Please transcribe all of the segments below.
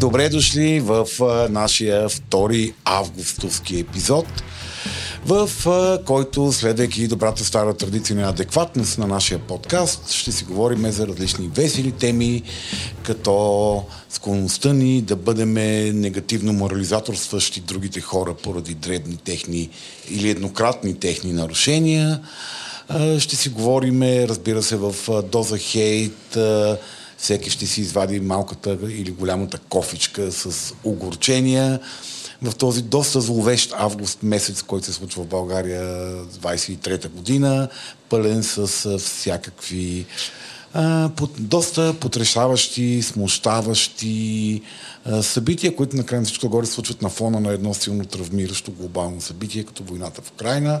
Добре дошли в а, нашия втори августовски епизод, в а, който, следвайки добрата стара традиция на адекватност на нашия подкаст, ще си говорим за различни весели теми, като склонността ни да бъдем негативно морализаторстващи другите хора поради дребни техни или еднократни техни нарушения. А, ще си говорим, разбира се, в доза хейт, всеки ще си извади малката или голямата кофичка с огорчения. В този доста зловещ август месец, който се случва в България 23-та година, пълен с всякакви а, под, доста потрешаващи, смущаващи а, събития, които накрая всичко горе случват на фона на едно силно травмиращо глобално събитие, като войната в Украина.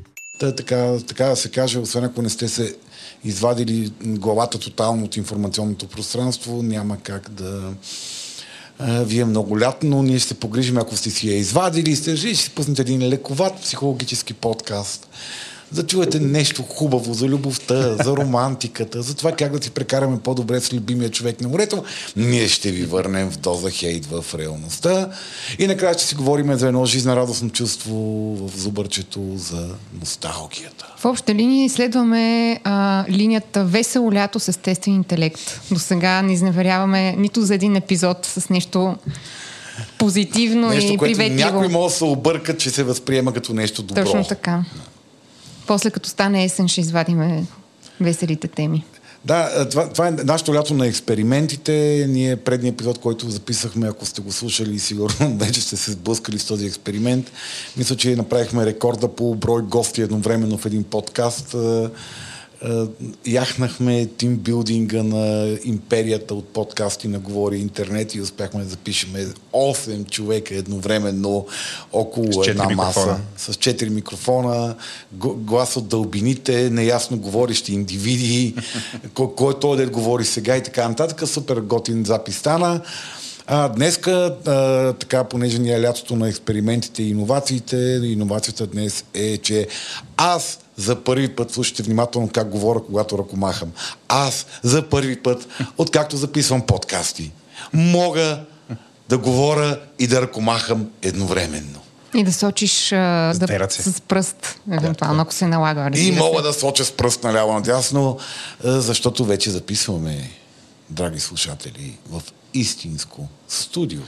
Та, така, така да се каже, освен ако не сте се извадили главата тотално от информационното пространство, няма как да а, ви е много лятно. Ние ще се погрижим, ако сте си я извадили, сте ще си пуснете един лековат психологически подкаст да чуете нещо хубаво за любовта, за романтиката, за това как да си прекараме по-добре с любимия човек на морето, ние ще ви върнем в доза хейт в реалността. И накрая ще си говорим за едно жизнерадостно чувство в зубърчето за носталгията. В обща линия изследваме а, линията весело лято с естествен интелект. До сега не изневеряваме нито за един епизод с нещо позитивно нещо, и което приветливо. някой може да се обърка, че се възприема като нещо добро. Точно така. После като стане есен ще извадиме веселите теми. Да, това, това е нашето лято на експериментите. Ние предния епизод, който записахме, ако сте го слушали, сигурно вече сте се сблъскали с този експеримент. Мисля, че направихме рекорда по брой гости едновременно в един подкаст. Яхнахме тимбилдинга на империята от подкасти на Говори Интернет и успяхме да запишем 8 човека едновременно около една маса. микрофона. С 4 микрофона, глас от дълбините, неясно говорещи индивиди, кой, кой е той да говори сега и така нататък. Супер готин запис стана. А, днеска, а, така, понеже ни е лятото на експериментите и иновациите, иновацията днес е, че аз за първи път, слушайте внимателно как говоря, когато ръкомахам, аз за първи път, откакто записвам подкасти, мога да говоря и да ръкомахам едновременно. И да сочиш а, да, с пръст, евентуално, ако се налага. И се. мога да соча с пръст наляво надясно, защото вече записваме, драги слушатели, в истинско студио.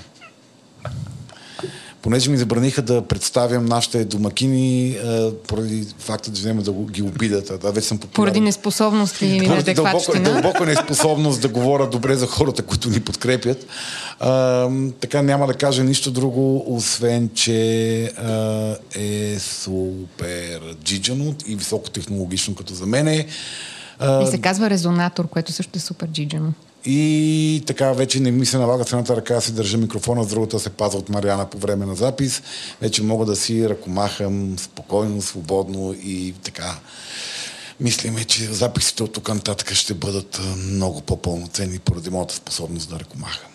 Понеже ми забраниха да представям нашите домакини, а, поради факта, че няма да ги обидат, а да вече съм популярен. Поради неспособност дълбоко, неадекватщина. дълбоко неспособност да говоря добре за хората, които ни подкрепят. А, така няма да кажа нищо друго, освен, че а, е супер джиджано и високотехнологично като за мене. И се казва резонатор, което също е супер джиджано. И така вече не ми се налага с едната ръка да си държа микрофона, с другата се паза от Мариана по време на запис. Вече мога да си ръкомахам спокойно, свободно и така. Мислиме, че записите от тук нататък ще бъдат много по-пълноценни поради моята способност да ръкомахам.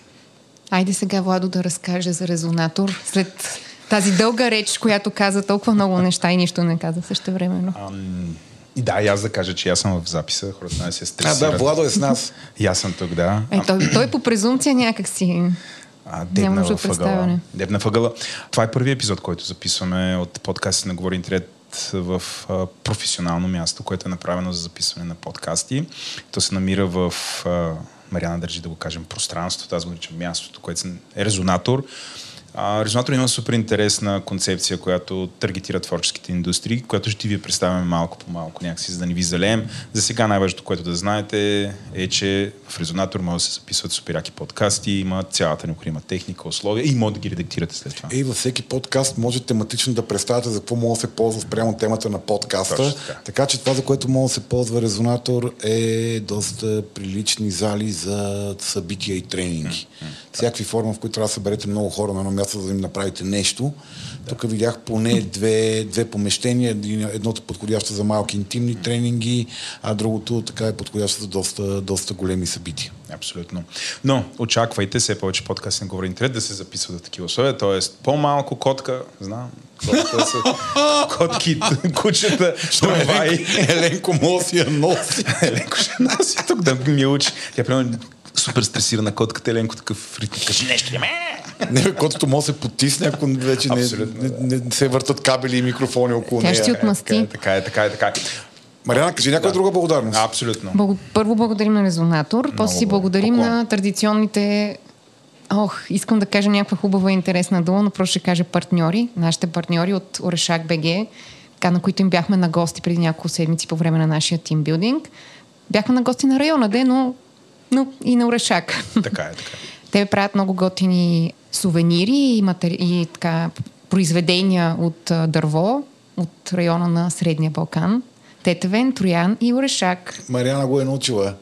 Айде сега Владо да разкаже за резонатор след тази дълга реч, която каза толкова много неща и нищо не каза също времено. И да, и аз да кажа, че аз съм в записа, хората не се А, стресират. да, Владо е с нас. И аз съм тук, да. Е, той, той по презумпция някак си А, Няма дебна нужда в от ъгъла. представяне. Дебна в ъгъла. Това е първият епизод, който записваме от подкасти на Говори Интернет в а, професионално място, което е направено за записване на подкасти. То се намира в а, Мариана държи да го кажем пространството, аз го наричам мястото, което е резонатор. А, Резонатор има супер интересна концепция, която таргетира творческите индустрии, която ще ви представяме малко по малко някакси, за да ни ви залеем. За сега най-важното, което да знаете е, че в Резонатор може да се записват суперяки подкасти, има цялата необходима техника, условия и може да ги редактирате след това. И във всеки подкаст може тематично да представяте за какво може да се ползва спрямо темата на подкаста. Точно така. така че това, за което може да се ползва резонатор е доста прилични зали за събития и тренинги. Всякакви форми, в които трябва да съберете много хора на едно място, за да им направите нещо. Тук видях поне две, две помещения. Едното е подходящо за малки интимни тренинги, а другото така е подходящо за доста, доста големи събития. Абсолютно. Но очаквайте все повече подкасти на Говори Интернет да се записват в такива условия, т.е. по-малко котка, знам, котка са, котки, кучета, трамваи. Еленко да си я носи. Еленко ще носи тук да ми учи. Тя примерно супер стресирана котката, Еленко такъв ритм. Кажи нещо, ме? Не, котото може да се потисне, ако вече не, не, не, не се въртат кабели и микрофони около Тя нея. ще ти отмъсти. Така е, така е, така е. Мариана, кажи някаква друга благодарност. Абсолютно. Благо... Първо благодарим на Резонатор, после си благодарим Поклон. на традиционните Ох, искам да кажа някаква хубава и интересна дума, но просто ще кажа партньори. Нашите партньори от Орешак БГ, така, на които им бяхме на гости преди няколко седмици по време на нашия тимбилдинг. Бяхме на гости на района, де, но, но и на Орешак. Така е, така е. Те правят много готини сувенири и, матери... и така, произведения от а, дърво от района на Средния Балкан. Тетевен, Троян и Орешак. Мариана го е научила.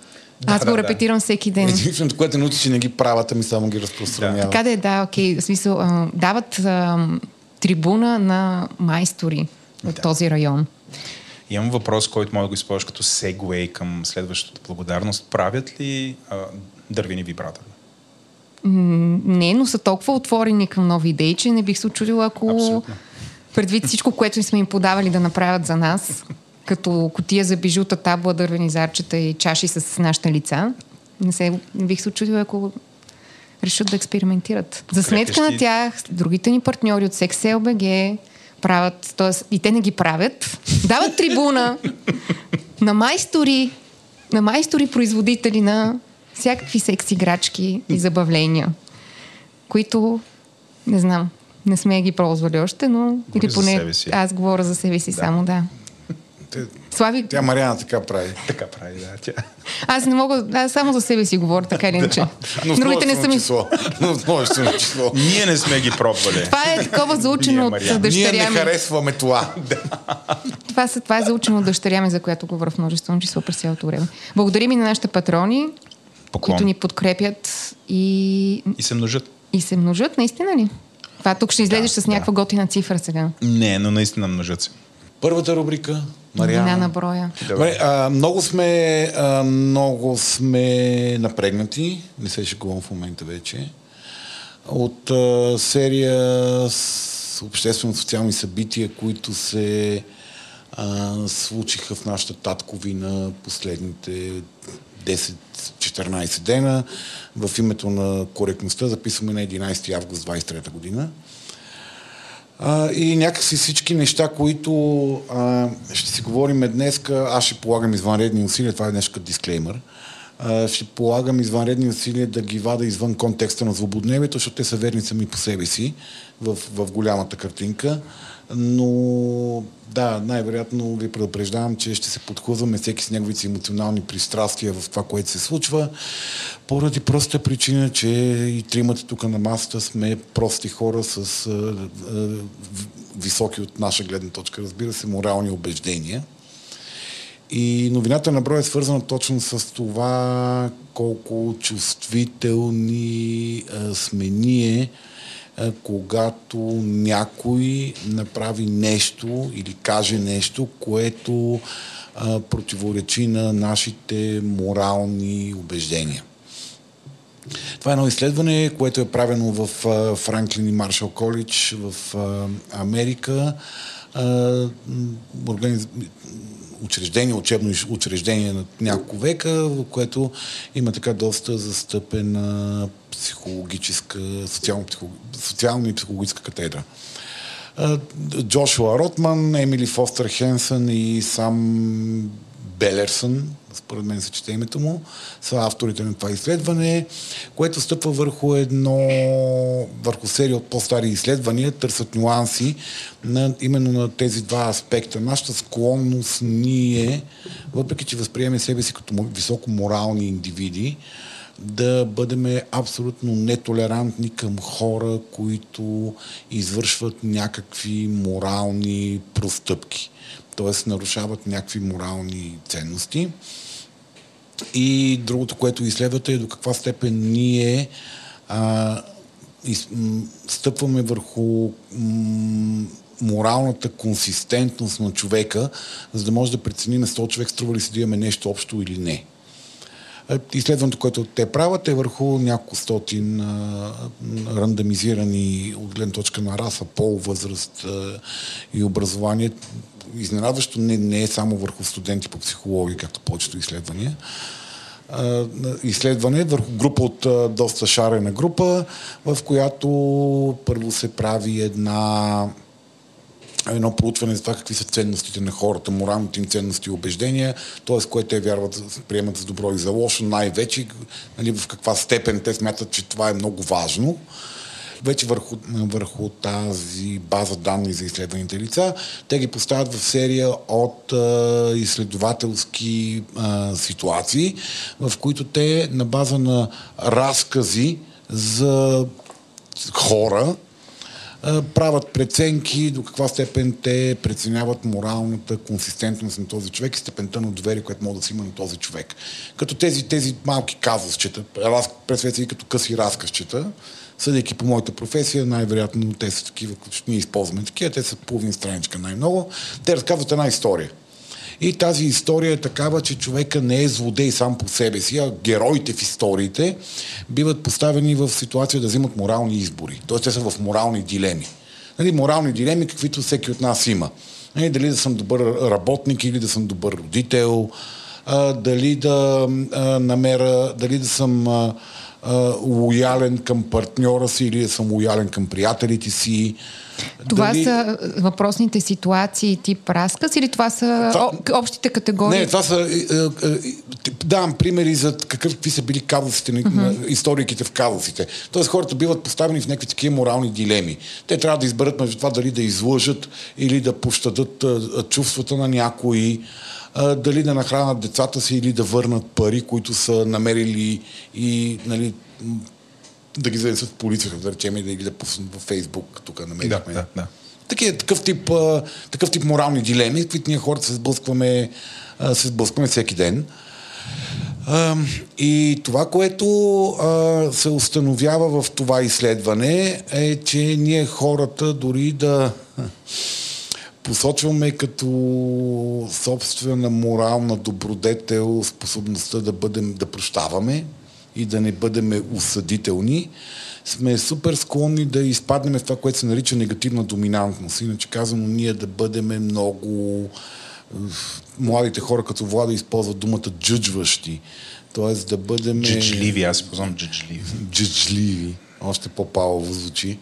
Аз да, го да. репетирам всеки ден. Единственото, което научи, че не ги правят, ами само ги разпространява. Така да е, да, окей. В смисъл, а, дават а, трибуна на майстори от Да. този район. Имам въпрос, който мога да го използваш като сегуей към следващата благодарност. Правят ли а, дървени вибратори? Не, но са толкова отворени към нови идеи, че не бих се очудила, ако Абсолютно. предвид всичко, което сме им подавали да направят за нас, като котия за бижута, табла, дървени зарчета и чаши с нашите лица, не, се, не бих се очудила, ако решат да експериментират. За сметка на тях, другите ни партньори от SexLBG правят, т.е. и те не ги правят, дават трибуна на майстори, на майстори производители на всякакви секс играчки и забавления, които, не знам, не сме ги ползвали още, но Говори или поне себе си. аз говоря за себе си Да. само, да. Те- Слави, Тя Мариана така прави. Така прави, да. Тя. аз не мога, аз само за себе си говоря, така или иначе. Но Другите не са ми... число. Но в множествено число. Ние не сме ги пробвали. Това е такова заучено Ние, от Мариана. Ние не дъщеря ми. харесваме това. Това, са, това е заучено от дъщеря ми, за която говоря в множествено число през цялото време. Благодарим и на нашите патрони, Поклон. които ни подкрепят и, И се множат. и се множат, наистина ли? Това тук ще излезеш Да, с някаква да. готина цифра сега. Не, но наистина множат се. Първата рубрика. Мариана. на броя. Добре, а, много сме, а, много сме напрегнати, не се шегувам в момента вече, от а, серия с обществено-социални събития, които се а, случиха в нашата татковина последните 10-14 дена. В името на коректността записваме на 11 август 23 година. А, и някакси всички неща, които а, ще си говорим днес, аз ще полагам извънредни усилия, това е днес като дисклеймър, а, ще полагам извънредни усилия да ги вада извън контекста на злободневието, защото те са верни сами по себе си в, в голямата картинка. Но да, най-вероятно ви предупреждавам, че ще се подхлъзваме всеки с неговите емоционални пристрастия в това, което се случва, поради проста причина, че и тримата тук на масата сме прости хора с а, а, високи от наша гледна точка, разбира се, морални убеждения. И новината на брой е свързана точно с това колко чувствителни а, сме ние, когато някой направи нещо или каже нещо, което противоречи на нашите морални убеждения. Това е едно изследване, което е правено в Франклин и Маршал Колидж в Америка. Организ... учреждение, учебно учреждение на няколко века, в което има така доста застъпена психологическа, социално-психо- социална и психологическа катедра. Джошуа Ротман, Емили Фостер Хенсън и сам Белерсън, според мен се чете името му, са авторите на това изследване, което стъпва върху едно, върху серия от по-стари изследвания, търсят нюанси на, именно на тези два аспекта. Нашата склонност ние, въпреки че възприеме себе си като високо морални индивиди, да бъдем абсолютно нетолерантни към хора, които извършват някакви морални простъпки. Т.е. нарушават някакви морални ценности. И другото, което изследвате е до каква степен ние а, из, м, стъпваме върху м, моралната консистентност на човека, за да може да преценим с този човек струва ли се да имаме нещо общо или не. Изследването, което те правят е върху няколко стотин а, рандомизирани от гледна точка на раса, пол, възраст а, и образование. Изненадващо не, не е само върху студенти по психология, както повечето изследвания. Изследване върху група от доста шарена група, в която първо се прави една едно проучване за това какви са ценностите на хората, моралните им ценности и убеждения, т.е. което те вярват, приемат за добро и за лошо, най-вече нали, в каква степен те смятат, че това е много важно. Вече върху, върху тази база данни за изследваните лица, те ги поставят в серия от а, изследователски а, ситуации, в които те на база на разкази за хора, правят преценки до каква степен те преценяват моралната консистентност на този човек и степента на доверие, което може да си има на този човек. Като тези, тези малки казусчета, си като къси разказчета, съдейки по моята професия, най-вероятно те са такива, които ние използваме такива, те са половин страничка най-много. Те разказват една история. И тази история е такава, че човека не е злодей сам по себе си, а героите в историите биват поставени в ситуация да взимат морални избори. Тоест те са в морални дилеми. Нали, морални дилеми, каквито всеки от нас има. Нали, дали да съм добър работник или да съм добър родител, а, дали да а, намеря, дали да съм а, лоялен към партньора си или съм лоялен към приятелите си. Това Дали... са въпросните ситуации тип разказ или това са това... общите категории? Не, това са... Давам примери за какъв, какви са били казусите, uh-huh. на историките в казусите. Тоест хората биват поставени в някакви такива морални дилеми. Те трябва да изберат между това дали да излъжат или да пощадат чувствата на някои дали да нахранят децата си или да върнат пари, които са намерили и нали, да ги занесат в полицията, да речем, и да ги да пуснат във Фейсбук, тук намерихме. Да, да, да. Такива, такъв, тип, такъв тип морални дилеми, които ние хората се сблъскваме, се сблъскваме всеки ден. И това, което се установява в това изследване е, че ние хората дори да посочваме като собствена морална добродетел способността да бъдем, да прощаваме, и да не бъдем осъдителни, сме супер склонни да изпаднем в това, което се нарича негативна доминантност. Иначе казано, ние да бъдем много младите хора като Влада използват думата джуджващи. Тоест да бъдем... Джуджливи, аз познам джуджливи. Джуджливи. Още по-палово звучи.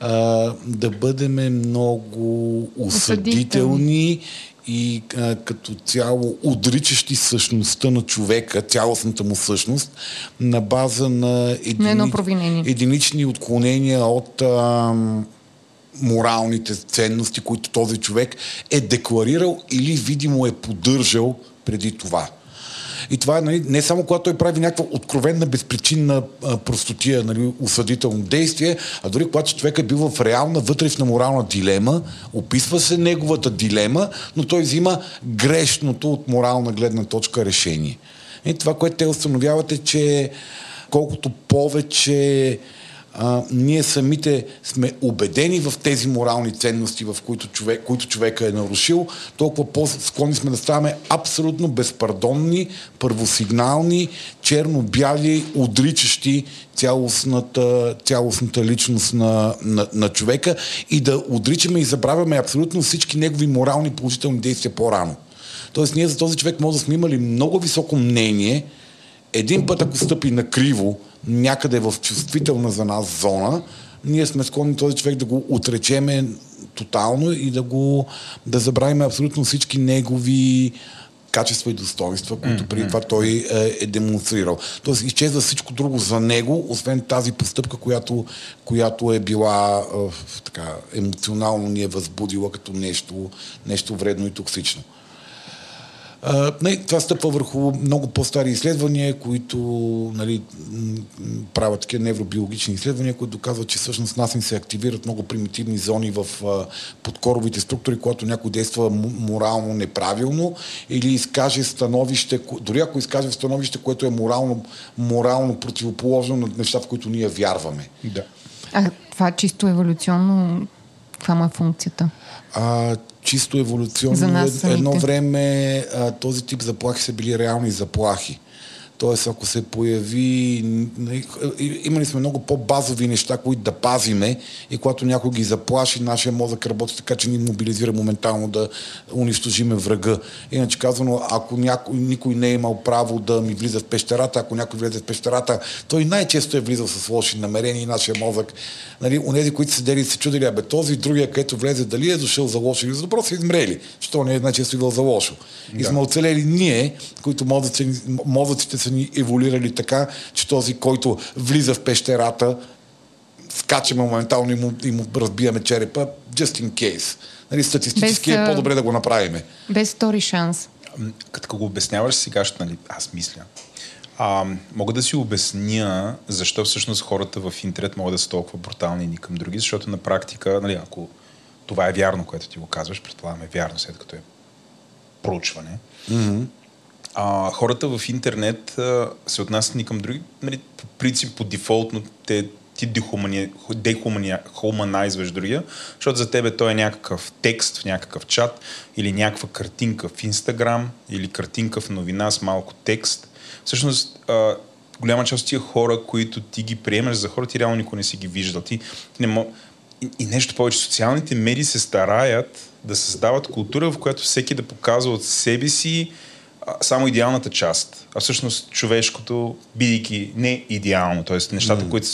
А, да бъдем много осъдителни и а, като цяло отричащи същността на човека, цялостната му същност, на база на едини, единични отклонения от а, моралните ценности, които този човек е декларирал или видимо е поддържал преди това. И това е нали, не само когато той прави някаква откровенна, безпричинна а, простотия, нали, осъдително действие, а дори когато човек е бил в реална вътрешна морална дилема, описва се неговата дилема, но той взима грешното от морална гледна точка решение. И това, което те установяват е, че колкото повече а, ние самите сме убедени в тези морални ценности, в които, човек, които човека е нарушил, толкова по-склонни сме да ставаме абсолютно безпардонни, първосигнални, черно-бяли, отричащи цялостната, цялостната личност на, на, на човека и да отричаме и забравяме абсолютно всички негови морални положителни действия по-рано. Тоест ние за този човек може да сме имали много високо мнение, един път ако стъпи на криво, някъде в чувствителна за нас зона, ние сме склонни този човек да го отречеме тотално и да го да забравим абсолютно всички негови качества и достоинства, които преди това той е, е демонстрирал. Тоест изчезва всичко друго за него, освен тази постъпка, която, която е била е, така, емоционално ни е възбудила като нещо, нещо вредно и токсично. А, не, това стъпва върху много по-стари изследвания, които нали, правят такива невробиологични изследвания, които доказват, че всъщност нас ни се активират много примитивни зони в а, подкоровите структури, когато някой действа морално неправилно или изкаже становище, дори ако изкаже становище, което е морално, морално противоположно на нещата, в които ние вярваме. Да. А това чисто еволюционно, каква му е функцията? А, чисто еволюционно едно време а, този тип заплахи са били реални заплахи. Тоест, ако се появи... нали, Имали сме много по-базови неща, които да пазиме и когато някой ги заплаши, нашия мозък работи така, че ни мобилизира моментално да унищожиме врага. Иначе казано, ако някой, никой не е имал право да ми влиза в пещерата, ако някой влезе в пещерата, той най-често е влизал с лоши намерения и нашия мозък. Нали, онези, които седели и се чудили, абе този другия, където влезе, дали е дошъл за лошо или за добро, са измрели. Що не е най-често идвал за лошо. И сме оцелели ние, които мозъци, мозъците са ни еволюирали така, че този, който влиза в пещерата, скачаме моментално и му, и му разбиваме черепа, just in case. Нали, статистически Без, е по-добре да го направиме. Без втори шанс. Като го обясняваш сега, ще, нали, аз мисля. А, мога да си обясня защо всъщност хората в интернет могат да са толкова брутални едни към други, защото на практика, нали, ако това е вярно, което ти го казваш, предполагаме е вярно, след като е проучване, а, хората в интернет а, се отнасят ни към други, нали, по принцип, по дефолтно, те, ти дехумани, дехумани, хуманайзваш другия, защото за тебе той е някакъв текст в някакъв чат или някаква картинка в Инстаграм или картинка в новина с малко текст. Всъщност, а, голяма част от тия хора, които ти ги приемаш за хора, ти реално никой не си ги виждал. Ти, ти не мог... и, и нещо повече, социалните медии се стараят да създават култура, в която всеки да показва от себе си само идеалната част, а всъщност човешкото, бидейки не идеално, т.е. нещата, mm. които...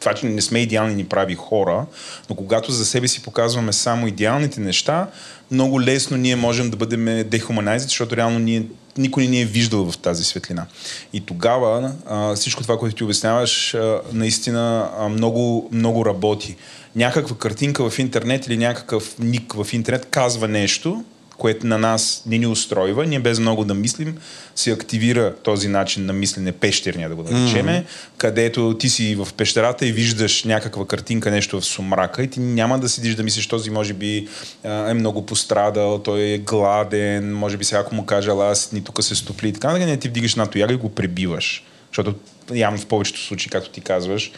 Това, че не сме идеални, ни прави хора, но когато за себе си показваме само идеалните неща, много лесно ние можем да бъдем дехуманайзит, защото реално ние, никой не ни е виждал в тази светлина. И тогава а, всичко това, което ти обясняваш, а, наистина а, много, много работи. Някаква картинка в интернет или някакъв ник в интернет казва нещо, което на нас не ни устройва, ние без много да мислим, се активира този начин на мислене, пещерния да го наречеме, mm-hmm. където ти си в пещерата и виждаш някаква картинка, нещо в сумрака и ти няма да седиш да мислиш, този може би е много пострадал, той е гладен, може би сега ако му каже, ала аз ни тук се стопли и така, не ти вдигаш на тояга и го пребиваш. Защото явно в повечето случаи, както ти казваш,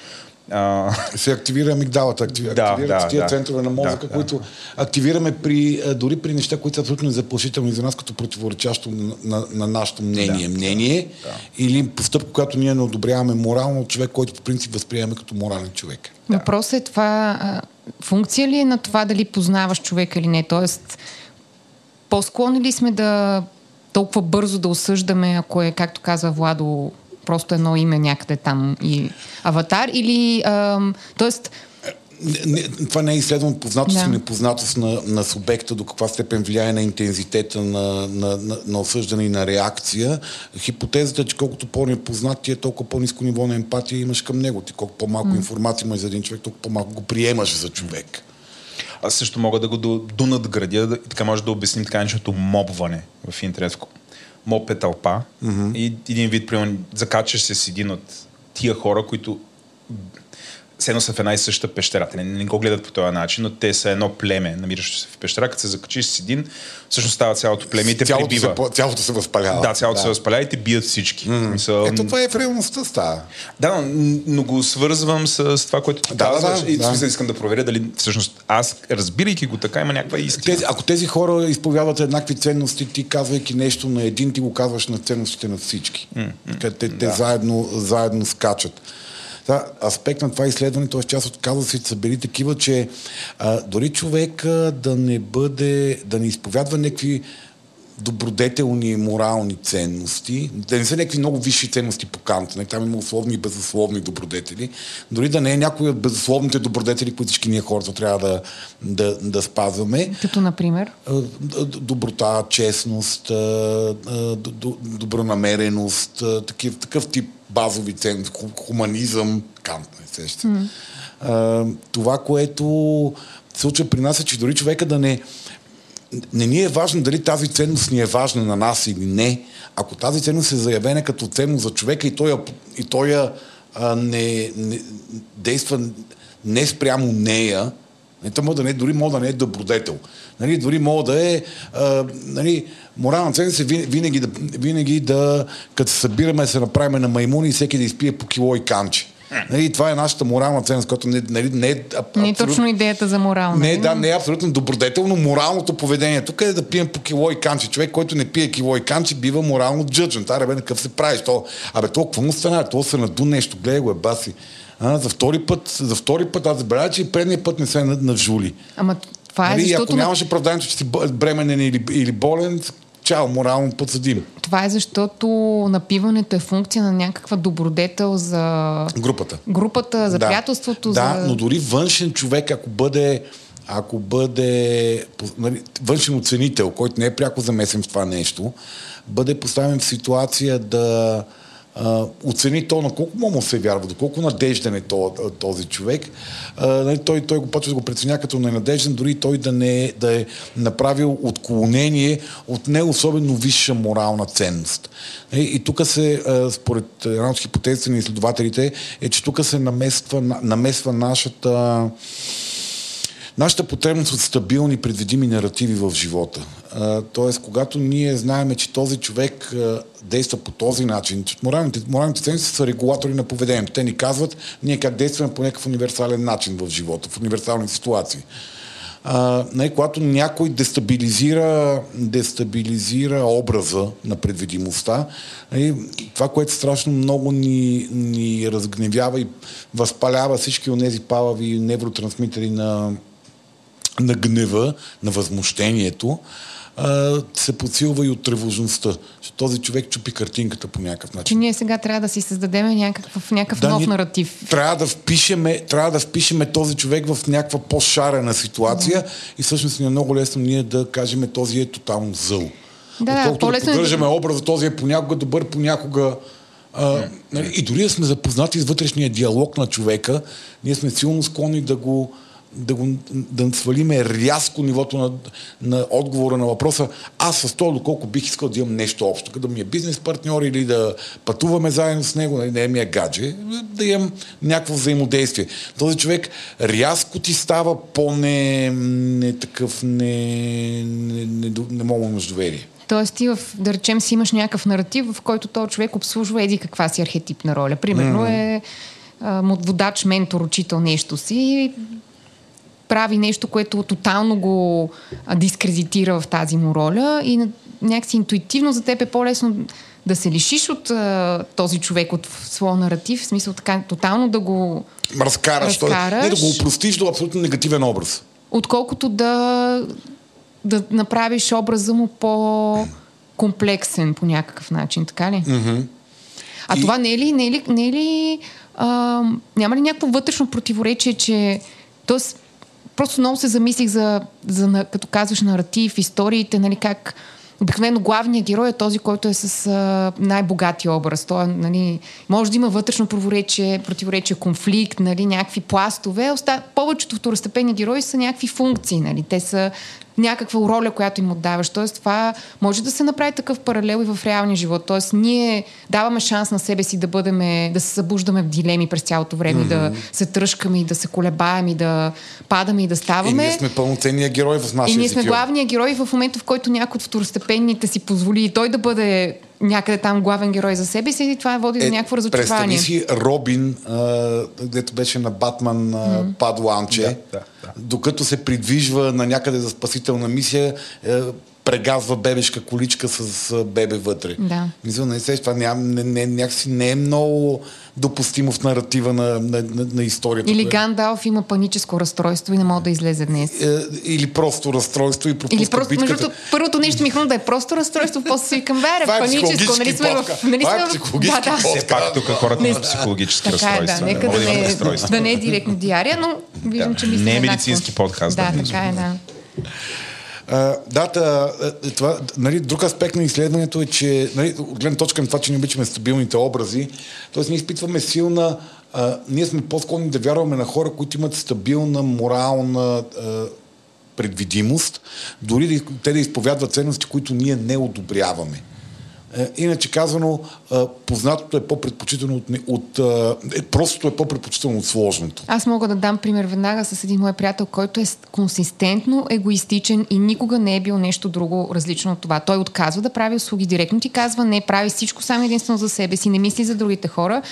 а, се активира амигдалата, активира, Да, активират да, тия да. центрове на мозъка, Да, да. които активираме при, дори при неща, които са абсолютно незаплашителни за нас, като противоречащо на, на, на нашето мнение. Да, мнение или постъпка, която ние не одобряваме морално от човек, който по принцип възприемаме като морален човек. Въпросът е това, функция ли е на това дали познаваш човека или не? Тоест, по-склонни ли сме да толкова бързо да осъждаме, ако е, както казва Владо, просто едно име някъде там и аватар, или, ам, тоест, Не, не, това не е изследвано познатост Да. и непознатост на, на субекта, до каква степен влияе на интензитета на, на, на, на осъждане и на реакция. Хипотезата е, че колкото по-непознат ти е, толкова по-низко ниво на емпатия имаш към него. Ти колко по-малко mm. информация имаш за един човек, толкова по-малко го приемаш за човек. Аз също мога да го до- донадградя, да- и така може да обясним така нещото мобване в интернет. Моб е тълпа mm-hmm. и един вид, примерно, закачаш се с един от тия хора, които все едно са в една и съща пещера. Те не, не го гледат по този начин, но те са едно племе, намиращо се в пещера. Като се закачиш с един, всъщност става цялото племе и те Цялото прибива. се, цялото се възпалява. Да, цялото да. се възпаля и те бият всички. Mm. Мисъл, Ето това е в реалността става. да, но- но го свързвам с, това, което ти Да, да, казваш. да, и в да. смисъл искам да проверя дали всъщност аз, разбирайки го така, има някаква истина. Тези, ако тези хора изповядват еднакви ценности, ти казвайки нещо на един, ти го казваш на ценностите на всички. Така, те те заедно, заедно скачат. Да, аспект на това изследване, т.е. част от казусите са били такива, че а, дори човек а, да не бъде, да не изповядва някакви добродетелни и морални ценности, да не са някакви много висши ценности по Кант, не, там има условни и безусловни добродетели, дори да не е някои от безусловните добродетели, които всички ние хората трябва да, да, да спазваме. Като, например? Доброта, честност, добронамереност, такив, такъв тип базови ценности, хуманизъм, Кант, не сеща. Mm. Това, което се случва при нас е, че дори човека да не не ни е важно дали тази ценност ни е важна на нас или не. Ако тази ценност е заявена като ценност за човека и той, я, и той я, а, не, не, действа не спрямо нея, не, то да не, дори може да не е добродетел. Нали, дори може да е а, нали, морална ценност е винаги да, винаги да като се събираме се направим на маймуни и всеки да изпие по кило и канче. Нали, това е нашата морална ценност, която не, нали, не е... Абсолютно, не е точно идеята за морална. Не, да, не е абсолютно добродетелно моралното поведение. Тук е да пием по кило и канче. Човек, който не пие кило и канче, бива морално джъджен. Та, бе, какъв се правиш? То, абе, то, какво му стана? То се наду нещо, гледай го е баси. А, за втори път, за втори път аз забравя, че и предния път не се на жули. Ама това е нали, защото... Ако нямаше оправданието, че си бременен или, или болен, чао, морално подсъдим. Това е защото напиването е функция на някаква добродетел за групата. Групата, за да. приятелството. Да, за... но дори външен човек, ако бъде ако бъде нали, външен оценител, който не е пряко замесен в това нещо, бъде поставен в ситуация да Оцени то на колко му се вярва, доколко надежден е то, този човек. Uh, той, той го почва да го преценя като ненадежден, дори той да, не, да е направил отклонение от не особено висша морална ценност. И, и тук се, според една от хипотезите на изследователите, е, че тук се намества, намесва нашата нашата потребност от стабилни, предвидими наративи в живота. тоест, когато ние знаеме, че този човек действа по този начин, че моралните, моралните ценности са регулатори на поведението. Те ни казват ние как действаме по някакъв универсален начин в живота, в универсални ситуации. А, не, когато някой дестабилизира, дестабилизира образа на предвидимостта, не, нали, това, което страшно много ни, ни разгневява и възпалява всички от тези палави невротрансмитери на на гнева, на възмущението, а, се подсилва и от тревожността. Че този човек чупи картинката по някакъв начин. Че ние сега трябва да си създадем някакъв, някакъв да, нов наратив. Трябва да, впишеме, трябва да впишеме този човек в някаква по-шарена ситуация да. и всъщност ни е много лесно ние да кажем този е тотално зъл. Да, Отколкото да, да поддържаме е... образа, този е понякога добър, понякога а, нали, и дори да сме запознати с вътрешния диалог на човека, ние сме силно склонни да го да, го, да свалиме рязко нивото на, на отговора на въпроса аз с това доколко бих искал да имам нещо общо, като ми е бизнес партньор или да пътуваме заедно с него, нали, не е ми е гадже, да имам някакво взаимодействие. Този човек рязко ти става по-не не такъв не, не, не, не мога на доверие. Тоест ти, в, да речем, си имаш някакъв наратив, в който този човек обслужва еди каква си архетипна роля. Примерно mm. е водач, ментор, учител, нещо си прави нещо, което тотално го дискредитира в тази му роля и някакси интуитивно за теб е по-лесно да се лишиш от а, този човек от своя наратив, в смисъл така тотално да го разкараш, разкараш не да го упростиш до абсолютно негативен образ. Отколкото да, да направиш образа му по-комплексен по някакъв начин, така ли? Mm-hmm. А и... това не е ли, не е ли, не е ли а, няма ли някакво вътрешно противоречие, че Тоест, просто много се замислих за, за като казваш, наратив, историите, нали, как Обикновено главният герой е този, който е с а, най-богатия образ. Той, нали, може да има вътрешно противоречие, противоречие, конфликт, нали, някакви пластове. Оста... Повечето второстепенни герои са някакви функции. Нали. Те са някаква роля, която им отдаваш. Тоест, това може да се направи такъв паралел и в реалния живот. Тоест, ние даваме шанс на себе си да бъдем, да се събуждаме в дилеми през цялото време, mm-hmm. да се тръжкаме и да се колебаем и да падаме и да ставаме. И ние сме пълноценния герой в нашия И ние сме главния герой в момента, в който някой от второстепенните си позволи и той да бъде някъде там главен герой за себе си и това води е, до някакво разочарование. Представи си Робин, където беше на Батман mm. Падланче, да, да, да. докато се придвижва на някъде за спасителна мисия, е, прегазва бебешка количка с бебе вътре. Да. Мисля, не се, това ням, не, не, някакси не е много допустимо в наратива на, на, на, на историята. Или Гандалф има паническо разстройство и не може да излезе днес. Е, или просто разстройство и пропуска Или просто, битката. между първото нещо ми хрумна да е просто разстройство, после си Това е паническо, нали сме в... Нали е сме в... психологически да, да. Все пак тук хората Не- имат психологически Така е, да, разстройства. нека да не, е, разстройства. да не е директно диария, но виждам, Да. че мислим Не е медицински подкаст, Да, да. така е, да. А, да, та, е, това, нали, друг аспект на изследването е, че нали, от гледна точка на това, че ние обичаме стабилните образи, т.е. ние изпитваме силна, а, ние сме по-склонни да вярваме на хора, които имат стабилна морална а, предвидимост, дори да, те да изповядват ценности, които ние не одобряваме. Е, Иначе казано, а, познатото е по-предпочитано от, от е, простото е по-предпочитано от сложното. Аз мога да дам пример веднага с един мой приятел, който е консистентно егоистичен и никога не е бил нещо друго различно от това. Той отказва да прави услуги, директно ти казва, не прави всичко само единствено за себе си, не мисли за другите хора.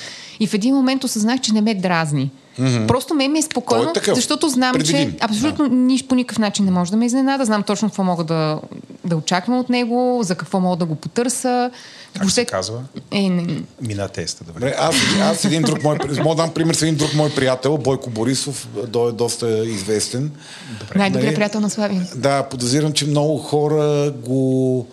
И в един момент осъзнах, че не ме дразни. Mm-hmm. Просто ме ми е спокойно, е такъв. защото знам, Предвидим. че абсолютно да. нищо по никакъв начин не може да ме изненада. Знам точно какво мога да, да очаквам от него, за какво мога да го потърса. Как се казва? Е, не, Мина теста, добре. Добре, аз, аз един друг мой, мога да дам пример с един друг мой приятел, Бойко Борисов, той е доста известен. най-добрият Нали? приятел на Слави. Да, подозирам, че много хора го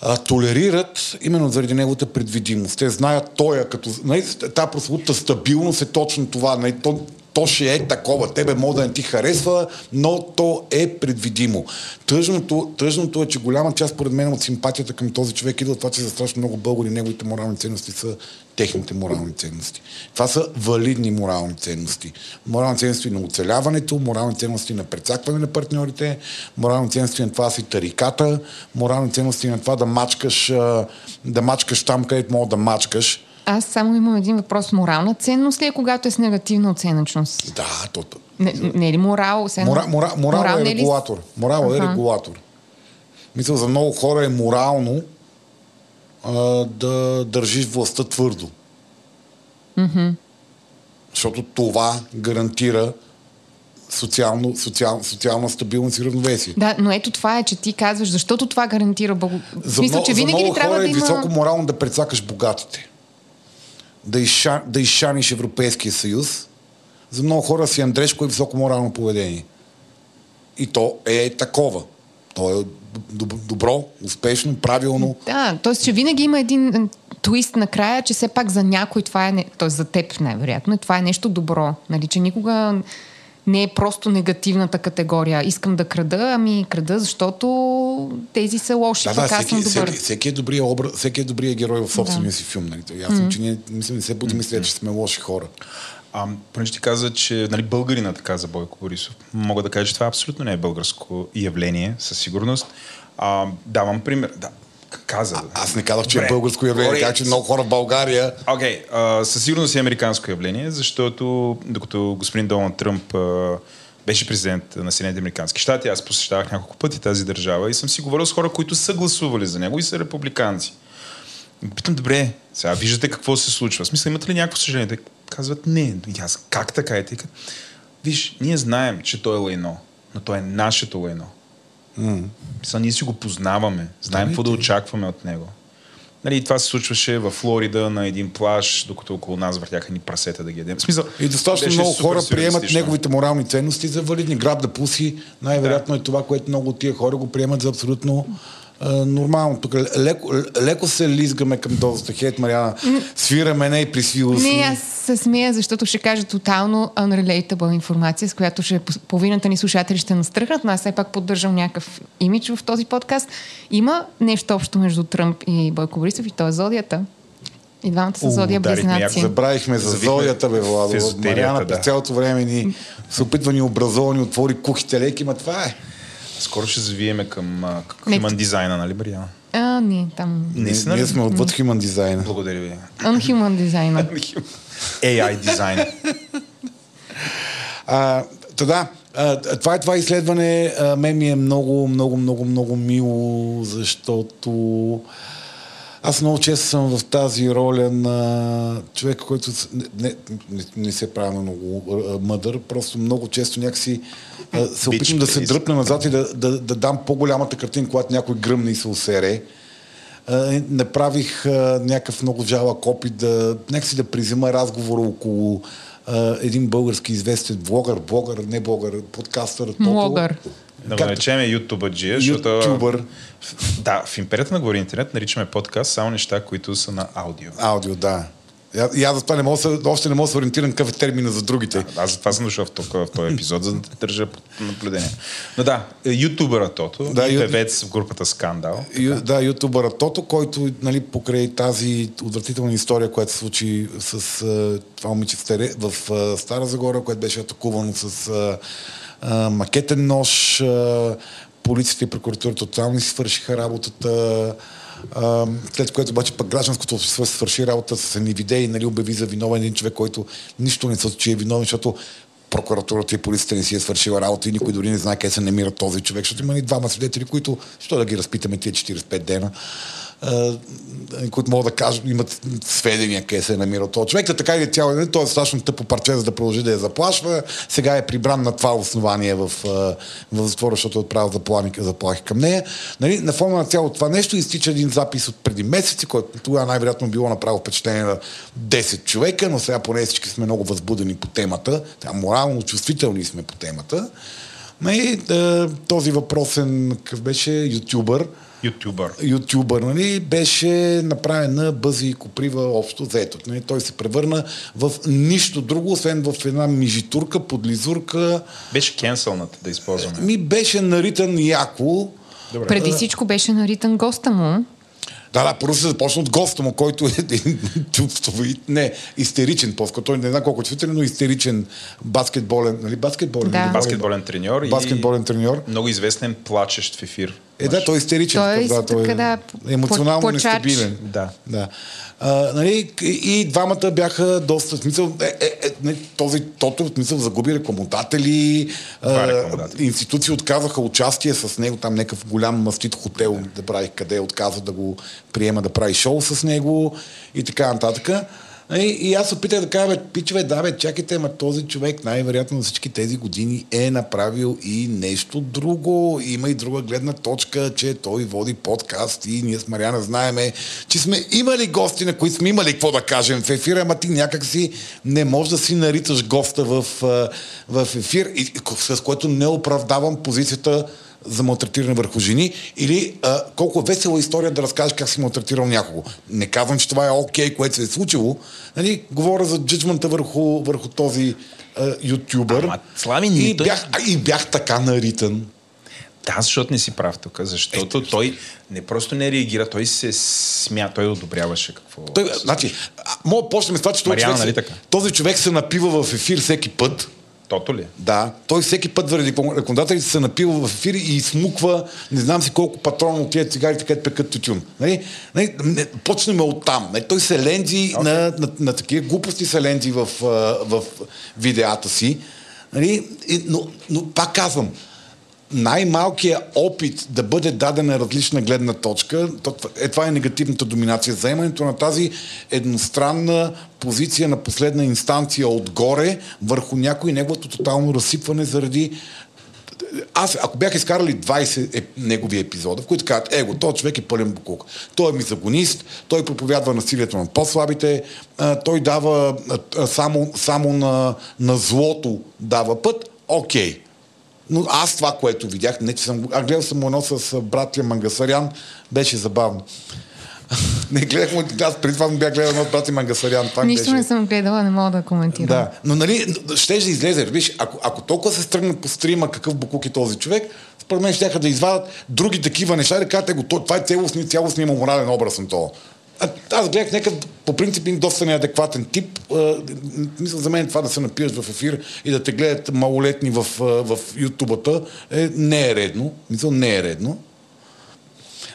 а, толерират именно заради неговата предвидимост. Те знаят той, като... Нали, тази прословута стабилност е точно това. Нали, то, то ще е такова. Тебе може да не ти харесва, но то е предвидимо. Тъжното, тъжното е, че голяма част, според мен, от симпатията към този човек идва от това, че за страшно много българи неговите морални ценности са техните морални ценности. Това са валидни морални ценности. Морални ценности на оцеляването, морални ценности на прецакване на партньорите, морални ценности на това да си тариката, морални ценности на това да мачкаш, да мачкаш там, където мога да мачкаш. Аз само имам един въпрос. Морална ценност ли е, когато е с негативна оценъчност? Да, то. Не, не е ли морал? Едно- Мора, мора, морал морал е регулатор. Морал е регулатор. Мисля, за много хора е морално а, да държиш властта твърдо. Защото това гарантира социално, социал, социална стабилност и равновесие. Да, но ето това е, че ти казваш, защото това гарантира благо... В За, много, че за винаги много трябва хора да е има... високо морално да прецакаш богатите. Да, изша, да изшаниш Европейския съюз. За много хора си Андрешко е високо морално поведение. И то е такова. То е добро, успешно, правилно. Да, т.е. че винаги има един твист накрая, че все пак за някой това е, не... т.е. за теб най-вероятно, това е нещо добро. Нали, че никога не е просто негативната категория. Искам да крада, ами крада, защото тези са лоши, Да, да, аз съм добър. всеки, всеки, е добрия образ, всеки е добрия герой в собствения си филм. Нали? Ясно, че ние мисля, не се буди мисля, че сме лоши хора. А, понеже ти каза, че нали, българина така за Бойко Борисов, мога да кажа, че това абсолютно не е българско явление, със сигурност. А, давам пример. Да, каза. А, аз не казах, че е Добре. българско явление, Говори- така че много хора в България Окей, okay, със сигурност е американско явление, защото докато господин Доналд Тръмп а, беше президент на Съединените американски щати, аз посещавах няколко пъти тази държава и съм си говорил с хора, които са гласували за него и са републиканци. Питам, добре, сега виждате какво се случва. В смисъл, имате ли някакво съжаление? Казват, не. И аз, как така е? Казват, Виж, ние знаем, че той е лайно, но той е нашето лайно. М. Мисля, ние си го познаваме, знаем Да, какво да очакваме от него. Нали, това се случваше в Флорида на един плаж, докато около нас въртяха ни прасета да ги ядем. Смисъл, И достатъчно много хора приемат неговите морални ценности за валидни. Граб да пуси, най-вероятно е това, което много от тия хора го приемат за абсолютно нормално. Тук леко, леко се лизгаме към дозата. Хейт, Мариана, свираме не и присвила си. Не, аз се смея, защото ще кажа тотално unrelatable информация, с която ще, половината ни слушатели ще настръхнат, но аз все пак поддържам някакъв имидж в този подкаст. Има нещо общо между Тръмп и Бойко Борисов и то е зодията. И двамата са зодия близнаци. Забравихме за зодията, бе, в Владо. Мариана да. през цялото време ни се опитва ни образова, ни отвори кухите леки, ма това е. Скоро ще завиеме към а, к- Не. human дизайна, нали, Мариана? А, не, там... Ние, Наистина ли? ние сме отвъд human дизайна. Благодаря ви. Unhuman дизайна. AI дизайн. А, та да, а, това е това изследване. Мен ми е много, много, много, много мило, защото Аз много често съм в тази роля на човек, който не, не, не, не се прави на много мъдър, просто много често някакси а, се опитвам да се дръпна назад и да, да, да дам по-голямата картина, когато някой гръмне и се усере. А, направих а, някакъв много жалък опит да, някакси да призема разговора около а, един български известен блогър, блогър, не блогър, подкастър. Блогър. Да го наречем ютубъджия, защото... Ютубър. Да, в империята на Говори Интернет наричаме подкаст само неща, които са на аудио. Аудио, да. И аз затова не мога, да още не мога да се ориентирам какъв е термина за другите. Аз затова съм дошъл в, тук, в този епизод, за да държа под наблюдение. Но да, ютубъра Тото, Да, да, и певец в групата Скандал. Ю, да, ютубъра Тото, който нали, покрай тази отвратителна история, която се случи с а, това момиче в, а, Стара Загора, което беше атакувано с макетен нож. Полицията и прокуратурата тотално не си свършиха работата. След което обаче пък гражданското общество свърши работа с едни видеи, нали, обяви за виновен един човек, който нищо не се че е виновен, защото прокуратурата и полицията не си е свършила работа и никой дори не знае къде се намира този човек, защото има и двама свидетели, които, що да ги разпитаме тия 45 дена, които могат да кажат, имат сведения къде се е намирал този човек. Та така или цяло, нали, той е достатъчно тъпо парче, за да продължи да я заплашва. Сега е прибран на това основание в, а, в затвора, защото е отправил заплахи, заплахи към нея. Нали, на фона на цялото това нещо изтича един запис от преди месеци, който тогава най-вероятно било направо впечатление на 10 човека, но сега поне всички сме много възбудени по темата. Тя, морално чувствителни сме по темата. И, е, този въпросен, какъв беше, ютубър, Ютубър. ютубър, нали, беше направен на бъзи и коприва общо взето. Нали, той се превърна в нищо друго, освен в една мижитурка, подлизурка. Беше кенселната, да използваме. Ми беше наритан яко. Добре. Преди всичко беше наритан госта му. Да, да, първо се започна от госта му, който е не, истеричен, по-скоро. Той не знам колко е чувствителен, но истеричен баскетболен, нали, баскетболен? Да. или Баскетболен треньор и Баскетболен треньор. много известен плачещ в ефир. Е, да, той е истеричен. Той е да, той така, да, е емоционално плачач. нестабилен. Да. да. А, нали, и, двамата бяха доста, смисъл, е, е, е, не, този тото, смисъл, загуби рекламодатели, рекламодатели. институции отказаха участие с него, там някакъв голям мастит хотел да прави, къде отказва да го приема да прави шоу с него и така нататък. И, и аз опитах да кажа, бе, пичове, да, бе, чакайте, ама този човек най-вероятно на всички тези години е направил и нещо друго. Има и друга гледна точка, че той води подкаст и ние с Мариана знаеме, че сме имали гости, на които сме имали какво да кажем в ефира, ама ти някак си не можеш да си нариташ госта в, в ефир, и, с което не оправдавам позицията за малтретиране върху жени или а, колко е весела история да разкажеш как си малтретирал някого. Не казвам, че това е окей, което се е случило. Нали, говоря за джиджмента върху, върху този а, ютубър. Ама, Слави, ние и, той- бях, и бях така наритан. Да, защото не си прав тук, защото той не просто не реагира, той се смя, той одобряваше какво. Той, значи, мога почнем с това, че Мариана, човек, нали се, така? този човек се напива в ефир всеки път. Тото ли? Да, той всеки път заради рекомендателите се напива в ефири и измуква не знам си колко патрона от тия цигари, където пекат тютюн. Нали? Нали? не- Почнем от там. Нали? Той се ленди okay. на, на, на, такива глупости се ленди в, а, в видеята си. Нали? Но, но пак казвам, най-малкият опит да бъде дадена различна гледна точка, то, е, това е негативната доминация. Заемането на тази едностранна позиция на последна инстанция отгоре върху някой неговото тотално разсипване заради аз, ако бях изкарали 20 е, негови епизода, в които казват, его, този човек е пълен букук. Той е мизагонист, той проповядва насилието на по-слабите, а, той дава а, само, само на, на злото дава път, окей. Но аз това, което видях, не че съм... А гледал съм едно с а, братия Мангасарян, беше забавно. не гледах му, аз преди това бях гледал едно с братия Мангасарян. Нищо беше... не съм гледала, не мога да коментирам. Да, но нали, ще да излезе. Виж, ако, ако толкова се стръгне по стрима какъв букук е този човек, според мен ще да извадят други такива неща и да кажат, това е цялостни, цялостния морален образ на това. А, аз гледах някакъв, по принцип, един доста неадекватен тип. А, мисля, за мен това да се напиеш в ефир и да те гледат малолетни в, в ютубата е, не е редно. Мисля, не е редно.